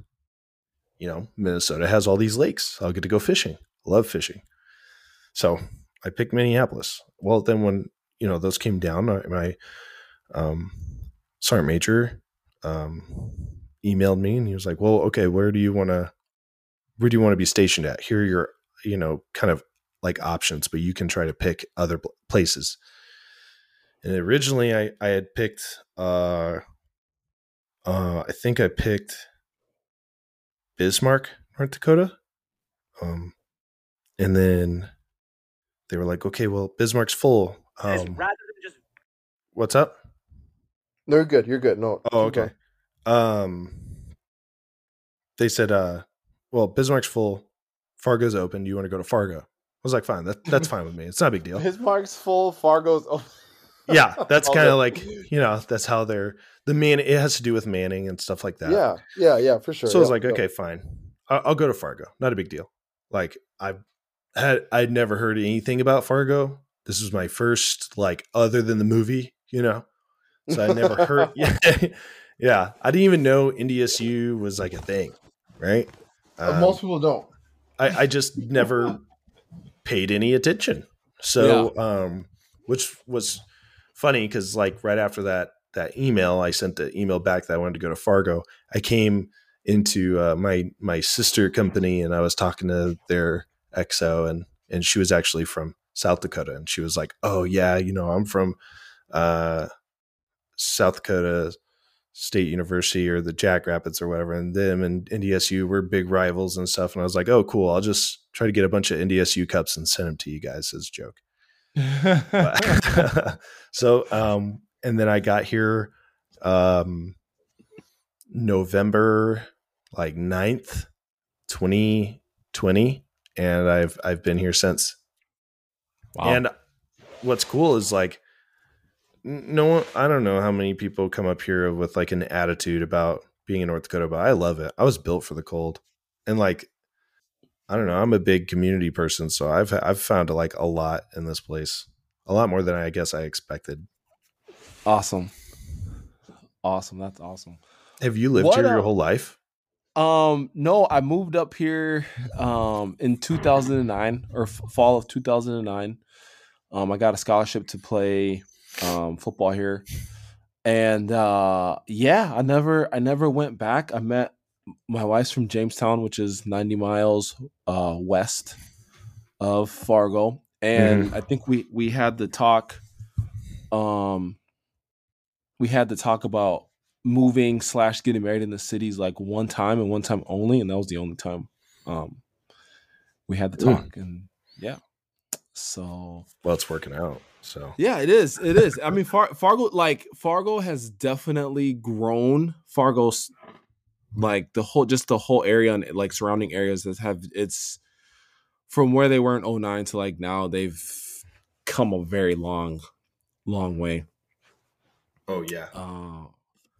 you know, Minnesota has all these lakes. I'll get to go fishing. love fishing. So I picked Minneapolis. Well, then when you know those came down, my um, sergeant major um, emailed me and he was like, "Well, okay, where do you want to where do you want to be stationed at? Here are your you know kind of like options, but you can try to pick other places." And originally, I I had picked uh, uh, I think I picked Bismarck, North Dakota. Um, and then they were like, okay, well, Bismarck's full. Um, just- what's up? No, you're good. You're good. No. Oh, okay. Um, they said, uh, well, Bismarck's full. Fargo's open. Do you want to go to Fargo? I was like, fine. That, that's fine with me. It's not a big deal. Bismarck's full. Fargo's open. yeah, that's [laughs] kind of like you know that's how they're the man. It has to do with Manning and stuff like that. Yeah, yeah, yeah, for sure. So I was like, okay, fine. I'll, I'll, go to Fargo. Not a big deal. Like I had I'd never heard anything about Fargo. This was my first like other than the movie, you know. So I never heard yeah. [laughs] [laughs] yeah. I didn't even know NDSU was like a thing, right? Uh, um, Most people don't. I, I just never paid any attention. So yeah. um which was funny because like right after that that email, I sent the email back that I wanted to go to Fargo. I came into uh, my my sister company and I was talking to their XO and and she was actually from South Dakota and she was like, "Oh yeah, you know, I'm from uh South Dakota State University or the Jackrabbits or whatever, and them and NDSU were big rivals and stuff. And I was like, oh, cool. I'll just try to get a bunch of NDSU cups and send them to you guys as a joke. [laughs] [laughs] so, um, and then I got here um, November like 9th, 2020, and I've I've been here since. Wow. And what's cool is like no one I don't know how many people come up here with like an attitude about being in North Dakota, but I love it. I was built for the cold. And like I don't know, I'm a big community person, so I've I've found like a lot in this place. A lot more than I guess I expected. Awesome. Awesome. That's awesome. Have you lived what, here your uh, whole life? Um, no, I moved up here um in 2009 or f- fall of 2009. Um, I got a scholarship to play um, football here, and uh, yeah, I never I never went back. I met my wife's from Jamestown, which is 90 miles uh, west of Fargo, and mm. I think we we had the talk. Um, we had to talk about moving slash getting married in the cities like one time and one time only, and that was the only time um, we had the talk. Mm. And yeah, so well, it's working out. So yeah, it is. It is. I mean, Far- Fargo, like Fargo, has definitely grown. Fargo's like the whole, just the whole area and like surrounding areas that have it's from where they were in 09 to like now they've come a very long, long way. Oh yeah. Uh,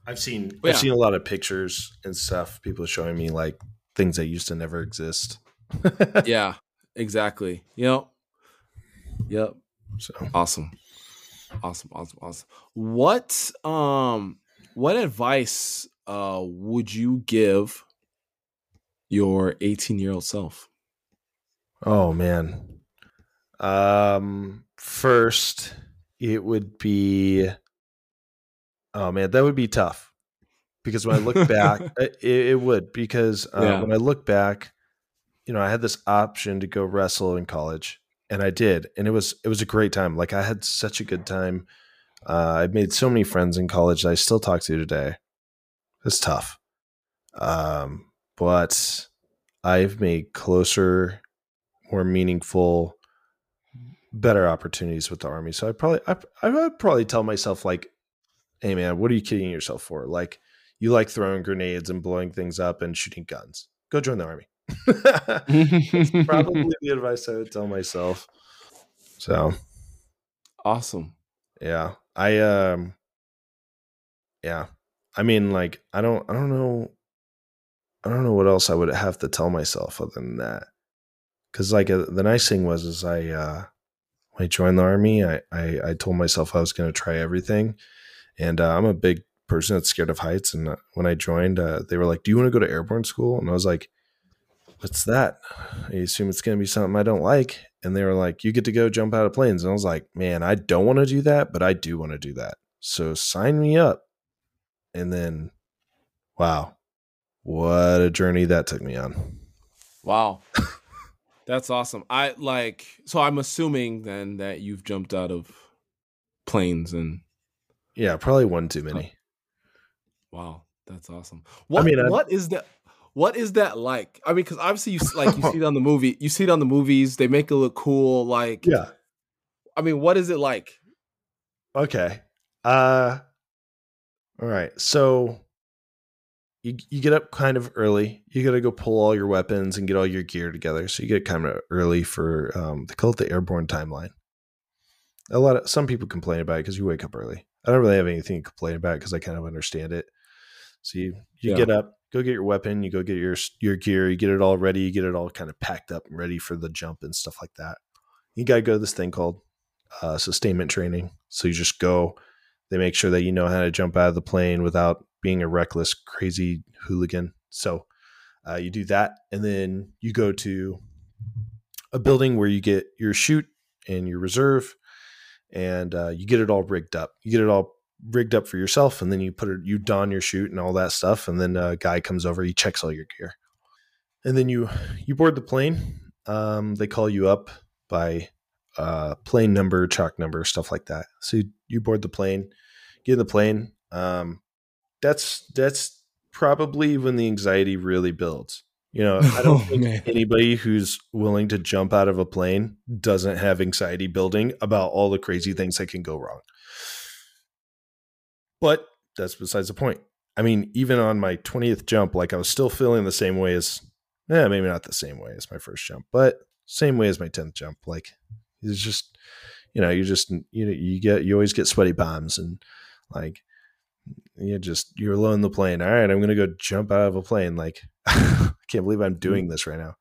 I've seen I've seen a lot of pictures and stuff. People showing me like things that used to never exist. [laughs] yeah, exactly. Yep. Yep. So awesome. Awesome, awesome, awesome. What um what advice uh would you give your 18 year old self? Oh man. Um first it would be Oh man, that would be tough because when I look back, [laughs] it, it, would because uh, yeah. when I look back, you know, I had this option to go wrestle in college, and I did, and it was it was a great time. Like I had such a good time. Uh, I made so many friends in college that I still talk to today. It's tough, um, but I've made closer, more meaningful, better opportunities with the army. So I probably I, I would probably tell myself like hey man, what are you kidding yourself for? Like you like throwing grenades and blowing things up and shooting guns. Go join the army. [laughs] probably [laughs] the advice I would tell myself. So awesome. Yeah. I um yeah. I mean like I don't I don't know I don't know what else I would have to tell myself other than that. Cuz like uh, the nice thing was is I uh when I joined the army, I I, I told myself I was going to try everything and uh, I'm a big person that's scared of heights. And uh, when I joined, uh, they were like, "Do you want to go to airborne school?" And I was like, "What's that?" I assume it's going to be something I don't like. And they were like, "You get to go jump out of planes." And I was like, "Man, I don't want to do that, but I do want to do that. So sign me up." And then, wow, what a journey that took me on. Wow. [laughs] That's awesome. I like so I'm assuming then that you've jumped out of planes and yeah, probably one too many. Wow, that's awesome. What I mean, what is that? What is that like? I mean, because obviously you like you see it [laughs] on the movie, you see it on the movies. They make it look cool. Like, yeah. I mean, what is it like? Okay. Uh. All right. So you you get up kind of early. You got to go pull all your weapons and get all your gear together. So you get kind of early for um, they call it the airborne timeline. A lot of some people complain about it because you wake up early. I don't really have anything to complain about because I kind of understand it. So you you yeah. get up, go get your weapon, you go get your your gear, you get it all ready, you get it all kind of packed up and ready for the jump and stuff like that. You got to go to this thing called uh, sustainment training. So you just go. They make sure that you know how to jump out of the plane without being a reckless, crazy hooligan. So uh, you do that, and then you go to a building where you get your chute and your reserve and uh, you get it all rigged up. You get it all rigged up for yourself, and then you put it, you don your chute and all that stuff, and then a guy comes over, he checks all your gear, and then you you board the plane. Um, they call you up by uh, plane number, chalk number, stuff like that. So you, you board the plane, get in the plane. Um, that's that's probably when the anxiety really builds. You know, I don't [laughs] Oh, think man. anybody who's willing to jump out of a plane doesn't have anxiety building about all the crazy things that can go wrong. But that's besides the point. I mean, even on my 20th jump, like I was still feeling the same way as, yeah, maybe not the same way as my first jump, but same way as my 10th jump. Like it's just, you know, you just, you know, you get, you always get sweaty palms and like, you just, you're alone in the plane. All right, I'm to go jump out of a plane. Like, [laughs] I can't believe I'm doing this right now.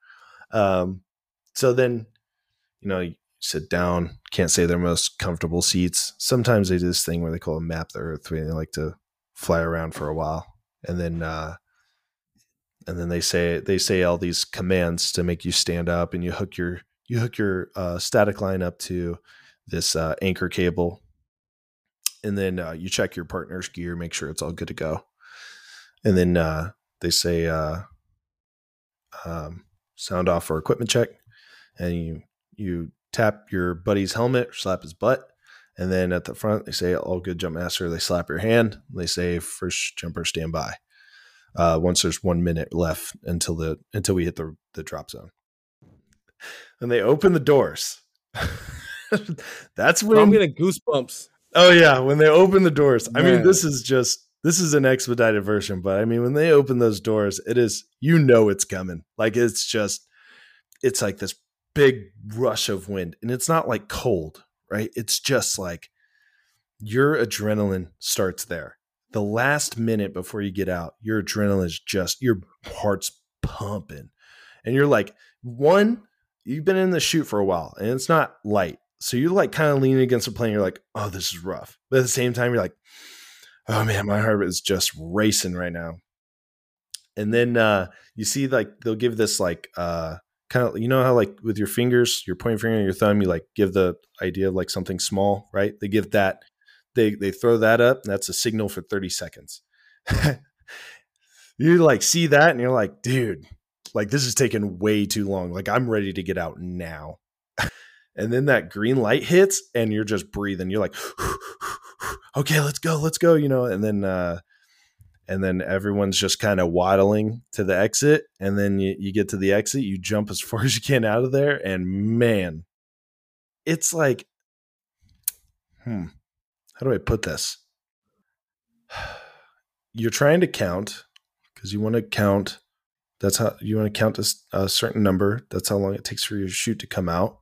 Um, so then, you know, you sit down, can't say their most comfortable seats. Sometimes they do this thing where they call a map the earth, where they like to fly around for a while. And then, uh, and then they say they say all these commands to make you stand up, and you hook your you hook your uh, static line up to this uh, anchor cable, and then uh, you check your partner's gear, make sure it's all good to go, and then uh, they say uh, um, sound off for equipment check, and you you tap your buddy's helmet, slap his butt, and then at the front they say all good jump master. They slap your hand. They say first jumper stand by. Uh, once there's one minute left until the until we hit the the drop zone, and they open the doors. [laughs] That's when I'm getting goosebumps. Oh yeah, when they open the doors. I mean, this is just this is an expedited version, but I mean, when they open those doors, it is you know it's coming. Like it's just it's like this big rush of wind, and it's not like cold, right? It's just like your adrenaline starts there. The last minute before you get out, your adrenaline is just your heart's pumping, and you're like one. You've been in the chute for a while, and it's not light. So you're like kind of leaning against the plane. You're like, oh, this is rough. But at the same time, you're like, oh man, my heart is just racing right now. And then uh, you see, like, they'll give this, like, uh, kind of, you know how, like, with your fingers, your pointing finger and your thumb, you like give the idea of like something small, right? They give that, they they throw that up, that's a signal for 30 seconds. you like see that, and you're like, dude, like, this is taking way too long. Like, I'm ready to get out now [laughs] and then that green light hits and you're just breathing. You're like [sighs] okay let's go let's go you know and then uh and then everyone's just kind of waddling to the exit and then you, you get to the exit you jump as [laughs] far as you can out of there and man it's like hmm how do i put this? [sighs] You're trying to count because you want to count that's how you want to count a certain number that's how long it takes for your chute to come out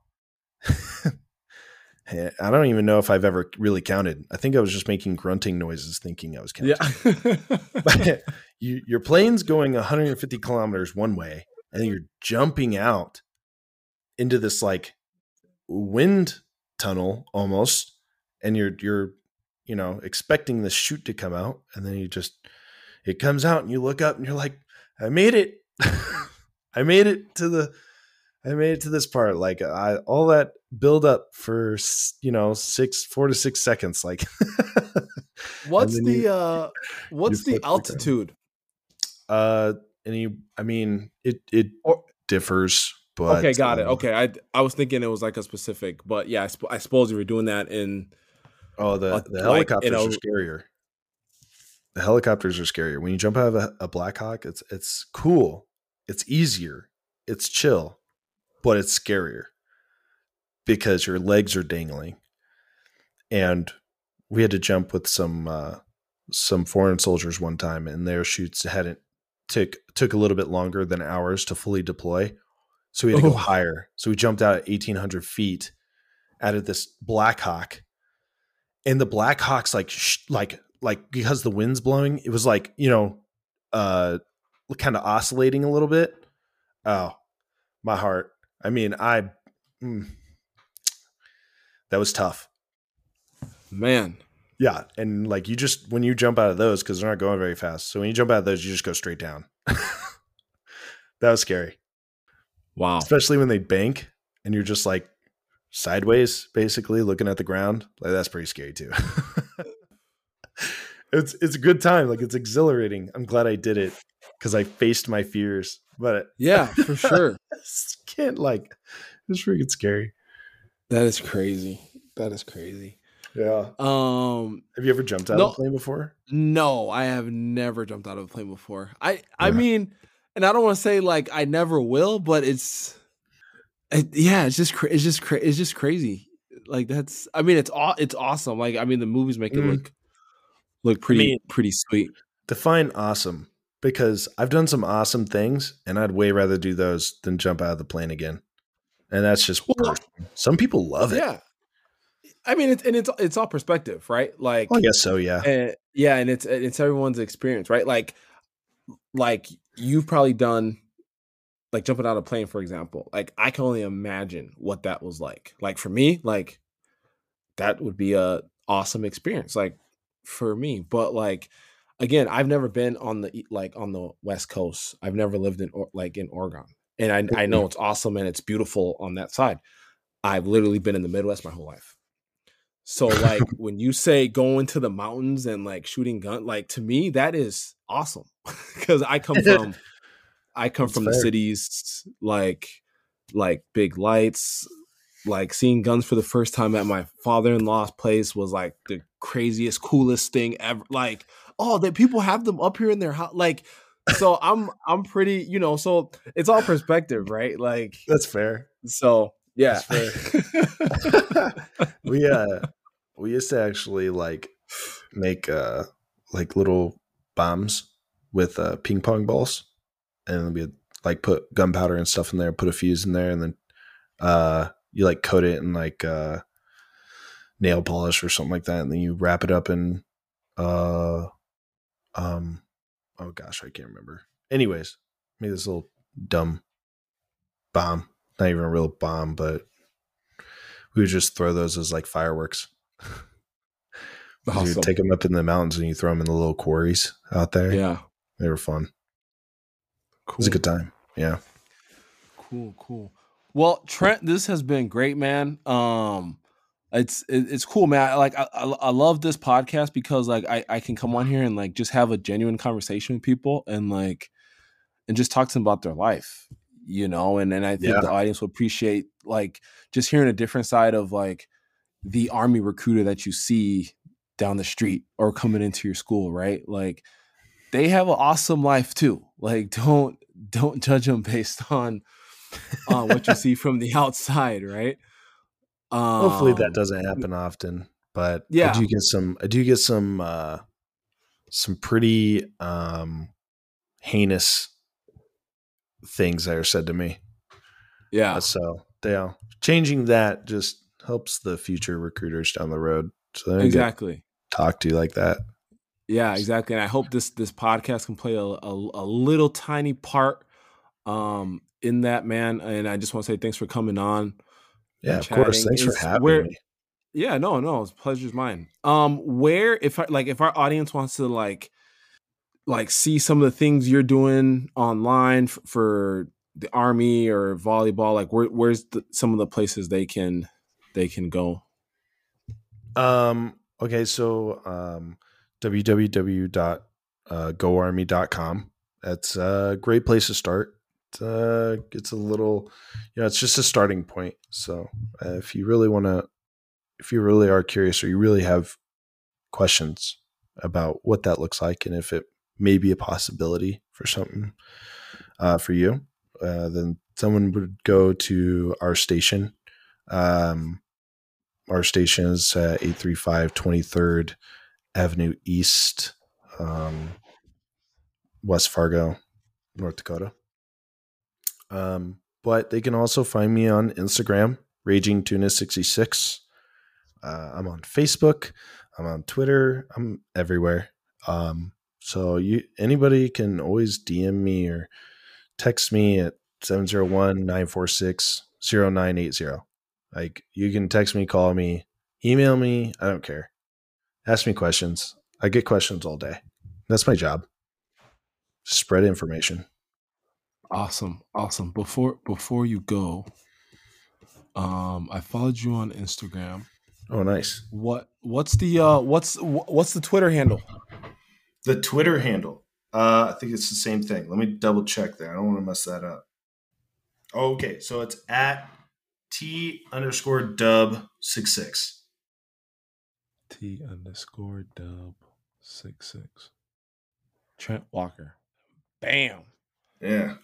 I don't even know if I've ever really counted. I think I was just making grunting noises thinking I was counting. Yeah. But [laughs] [laughs] you, your plane's going 150 kilometers one way, and you're jumping out into this like wind tunnel almost, and you're you're you know expecting the chute to come out, and then you just it comes out, and you look up, and you're like, I made it, [laughs] I made it to the, I made it to this part. Like I all that build up for you know six four to six seconds, like. [laughs] what's the you- uh what's the the altitude? Uh, any, I mean, it it Or- differs, but okay, got it. um, Okay, I I was thinking it was like a specific, but yeah, I, sp- I suppose you were doing that in Oh, the Uh, the helicopters know- are scarier. The helicopters are scarier. When you jump out of a, a Black Hawk, it's it's cool. It's easier. It's chill, but it's scarier because your legs are dangling. And we had to jump with some uh, some foreign soldiers one time, and their chutes hadn't took took a little bit longer than ours to fully deploy. So we had to go Oh. higher. So we jumped out at eighteen hundred feet out of this Black Hawk, and the Black Hawk's like sh- like like because the wind's blowing, it was like you know, uh, kind of oscillating a little bit. Oh, my heart. I mean, I mm, that was tough. man. Yeah, and like you just when you jump out of those because they're not going very fast. So when you jump out of those, you just go straight down. [laughs] that was scary, Wow. especially when they bank and you're just like sideways, basically looking at the ground. Like that's pretty scary too. [laughs] it's it's a good time. Like it's exhilarating. I'm glad I did it because I faced my fears, but Yeah, for sure. [laughs] I can't like it's freaking scary. That is crazy. That is crazy. Yeah. Um, Have you ever jumped out No. of a plane before? no, I have never jumped out of a plane before. I I mean, and I don't want to say like I never will, but it's it, yeah, it's just it's just it's just crazy. Like that's I mean, it's aw- it's awesome. Like I mean, the movies make it Mm. look look pretty mean- pretty sweet. Define awesome because I've done some awesome things and I'd way rather do those than jump out of the plane again. And that's just Well, some people love it. Yeah. I mean, it's and it's it's all perspective, right? Like, Well, I guess so, yeah. and, yeah, and it's it's everyone's experience, right? Like, like you've probably done, like jumping out of a plane, for example. Like, I can only imagine what that was like. Like for me, like that would be a awesome experience. Like for me, but like again, I've never been on the like on the West Coast. I've never lived in Or- like in Oregon, and I I know it's awesome and it's beautiful on that side. I've literally been in the Midwest my whole life. So like [laughs] when you say going to the mountains and like shooting gun, like to me that is awesome [laughs] because I come from [laughs] I come That's from the cities like like big lights, like seeing guns for the first time at my father-in-law's place was like the craziest coolest thing ever. Like oh, that people have them up here in their house, like. So I'm I'm pretty, you know. So it's all perspective, right? Like That's fair. so, yeah. [laughs] we uh we used to actually like make uh like little bombs with uh ping pong balls and we like put gunpowder and stuff in there put a fuse in there and then uh you like coat it in like uh nail polish or something like that and then you wrap it up in uh um oh gosh i can't remember anyways made this little dumb bomb not even a real bomb but we would just throw those as like fireworks. [laughs] You Awesome. would take them up in the mountains and you throw them in the little quarries out there. yeah. They were fun. It was a good time. Yeah. Cool, cool. Well, Trent, this has been great, man. Um, it's it's cool, man. I, like I, I I love this podcast because like I I can come on here and like just have a genuine conversation with people and like and just talk to them about their life, you know. And and I think Yeah. the audience will appreciate like just hearing a different side of like the army recruiter that you see down the street or coming into your school, right? Like they have an awesome life too. Like don't don't judge them based on on what you [laughs] see from the outside, right? Um, Hopefully that doesn't happen often, but yeah. I do get some I do get some uh some pretty um heinous things that are said to me. Yeah, so yeah, changing that just helps the future recruiters down the road. So they exactly. talk to you like that. Yeah, exactly. And I hope this this podcast can play a, a, a little tiny part um in that, man. And I just want to say thanks for coming on. Yeah, and of course. chatting. Thanks for having where- me. Yeah, no, no, it's pleasure's mine. Um, where if I like if our audience wants to like like see some of the things you're doing online f- for the army or volleyball, like where where's the, some of the places they can they can go? Um, okay, so um, www.goarmy.com. That's a great place to start. It's, uh, it's a little, you know, it's just a starting point. So uh, if you really want to, if you really are curious or you really have questions about what that looks like and if it may be a possibility for something uh, for you, uh, then someone would go to our station. Um, our station is uh, 835 23rd Avenue East, um, West Fargo, North Dakota. Um, but they can also find me on Instagram, Raging Tuna 66. Uh, I'm on Facebook. I'm on Twitter. I'm everywhere. Um, so you anybody can always DM me or text me at 701-946-0980. Like you can text me, call me, email me. I don't care. Ask me questions. I get questions all day. That's my job. Spread information. Awesome, awesome. Before before you go, um, I followed you on Instagram. Oh, nice. What what's the uh what's what's the Twitter handle? The Twitter handle. Uh, I think it's the same thing. Let me double check there. I don't want to mess that up. Oh, okay, so it's at T underscore dub six six. T underscore dub six six. Trent Walker. Bam. Yeah.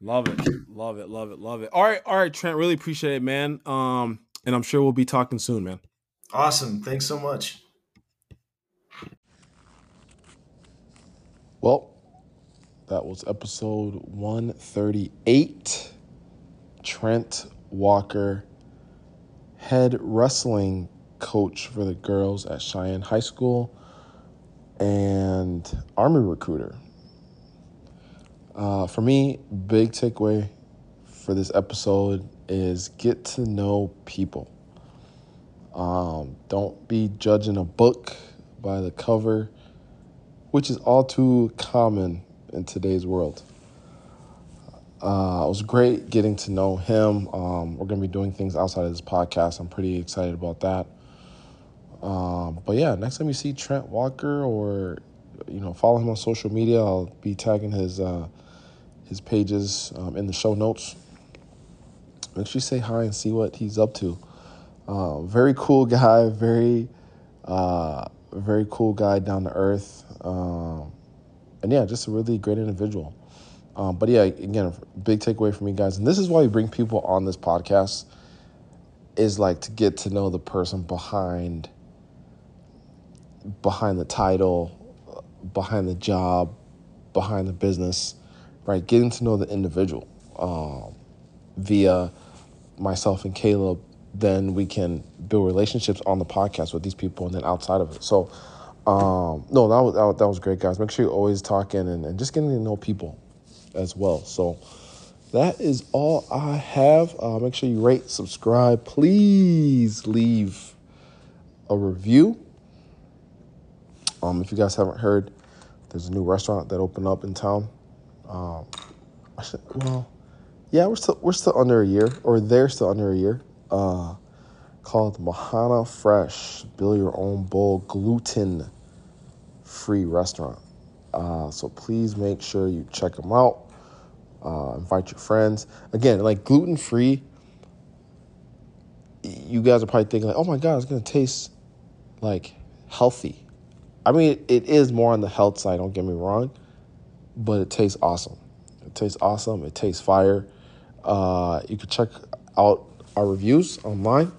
Love it. Love it. Love it. Love it. All right. All right, Trent. Really appreciate it, man. Um, and I'm sure we'll be talking soon, man. Awesome. Thanks so much. Well, that was episode 138. Trent Walker, head wrestling coach for the girls at Cheyenne High School and Army recruiter. Uh, for me, big takeaway for this episode is get to know people. Um, don't be judging a book by the cover, which is all too common in today's world. Uh, it was great getting to know him. Um, we're going to be doing things outside of this podcast. I'm pretty excited about that. Um, but yeah, next time you see Trent Walker or you know follow him on social media, I'll be tagging his uh, his pages um, in the show notes. Make sure you say hi and see what he's up to. Uh, very cool guy, very uh, very cool guy, down to earth, um, and yeah, just a really great individual. Um, but yeah, again, big takeaway for me, guys, and this is why we bring people on this podcast is like to get to know the person behind behind the title, behind the job, behind the business, right? Getting to know the individual um, via myself and Caleb. Then we can build relationships on the podcast with these people, and then outside of it. So, um, no, that was that, was that was great, guys. Make sure you're always talking and, and just getting to know people as well. So. That is all I have. Uh, make sure you rate, subscribe. Please leave a review um, if you guys haven't heard, there's a new restaurant that opened up in town. Um, should, well, yeah, we're still we're still under a year, or they're still under a year. Uh, called Mahana Fresh, build your own bowl, gluten free restaurant. Uh, so please make sure you check them out. Uh, invite your friends. Again, like gluten free. You guys are probably thinking like, oh my god, it's gonna taste like healthy. I mean, it is more on the health side, don't get me wrong, but it tastes awesome. It tastes awesome. It tastes fire. Uh, you can check out our reviews online.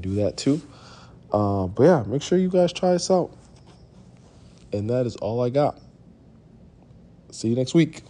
Do that too. Uh, but yeah, make sure you guys try this out. And that is all I got. See you next week.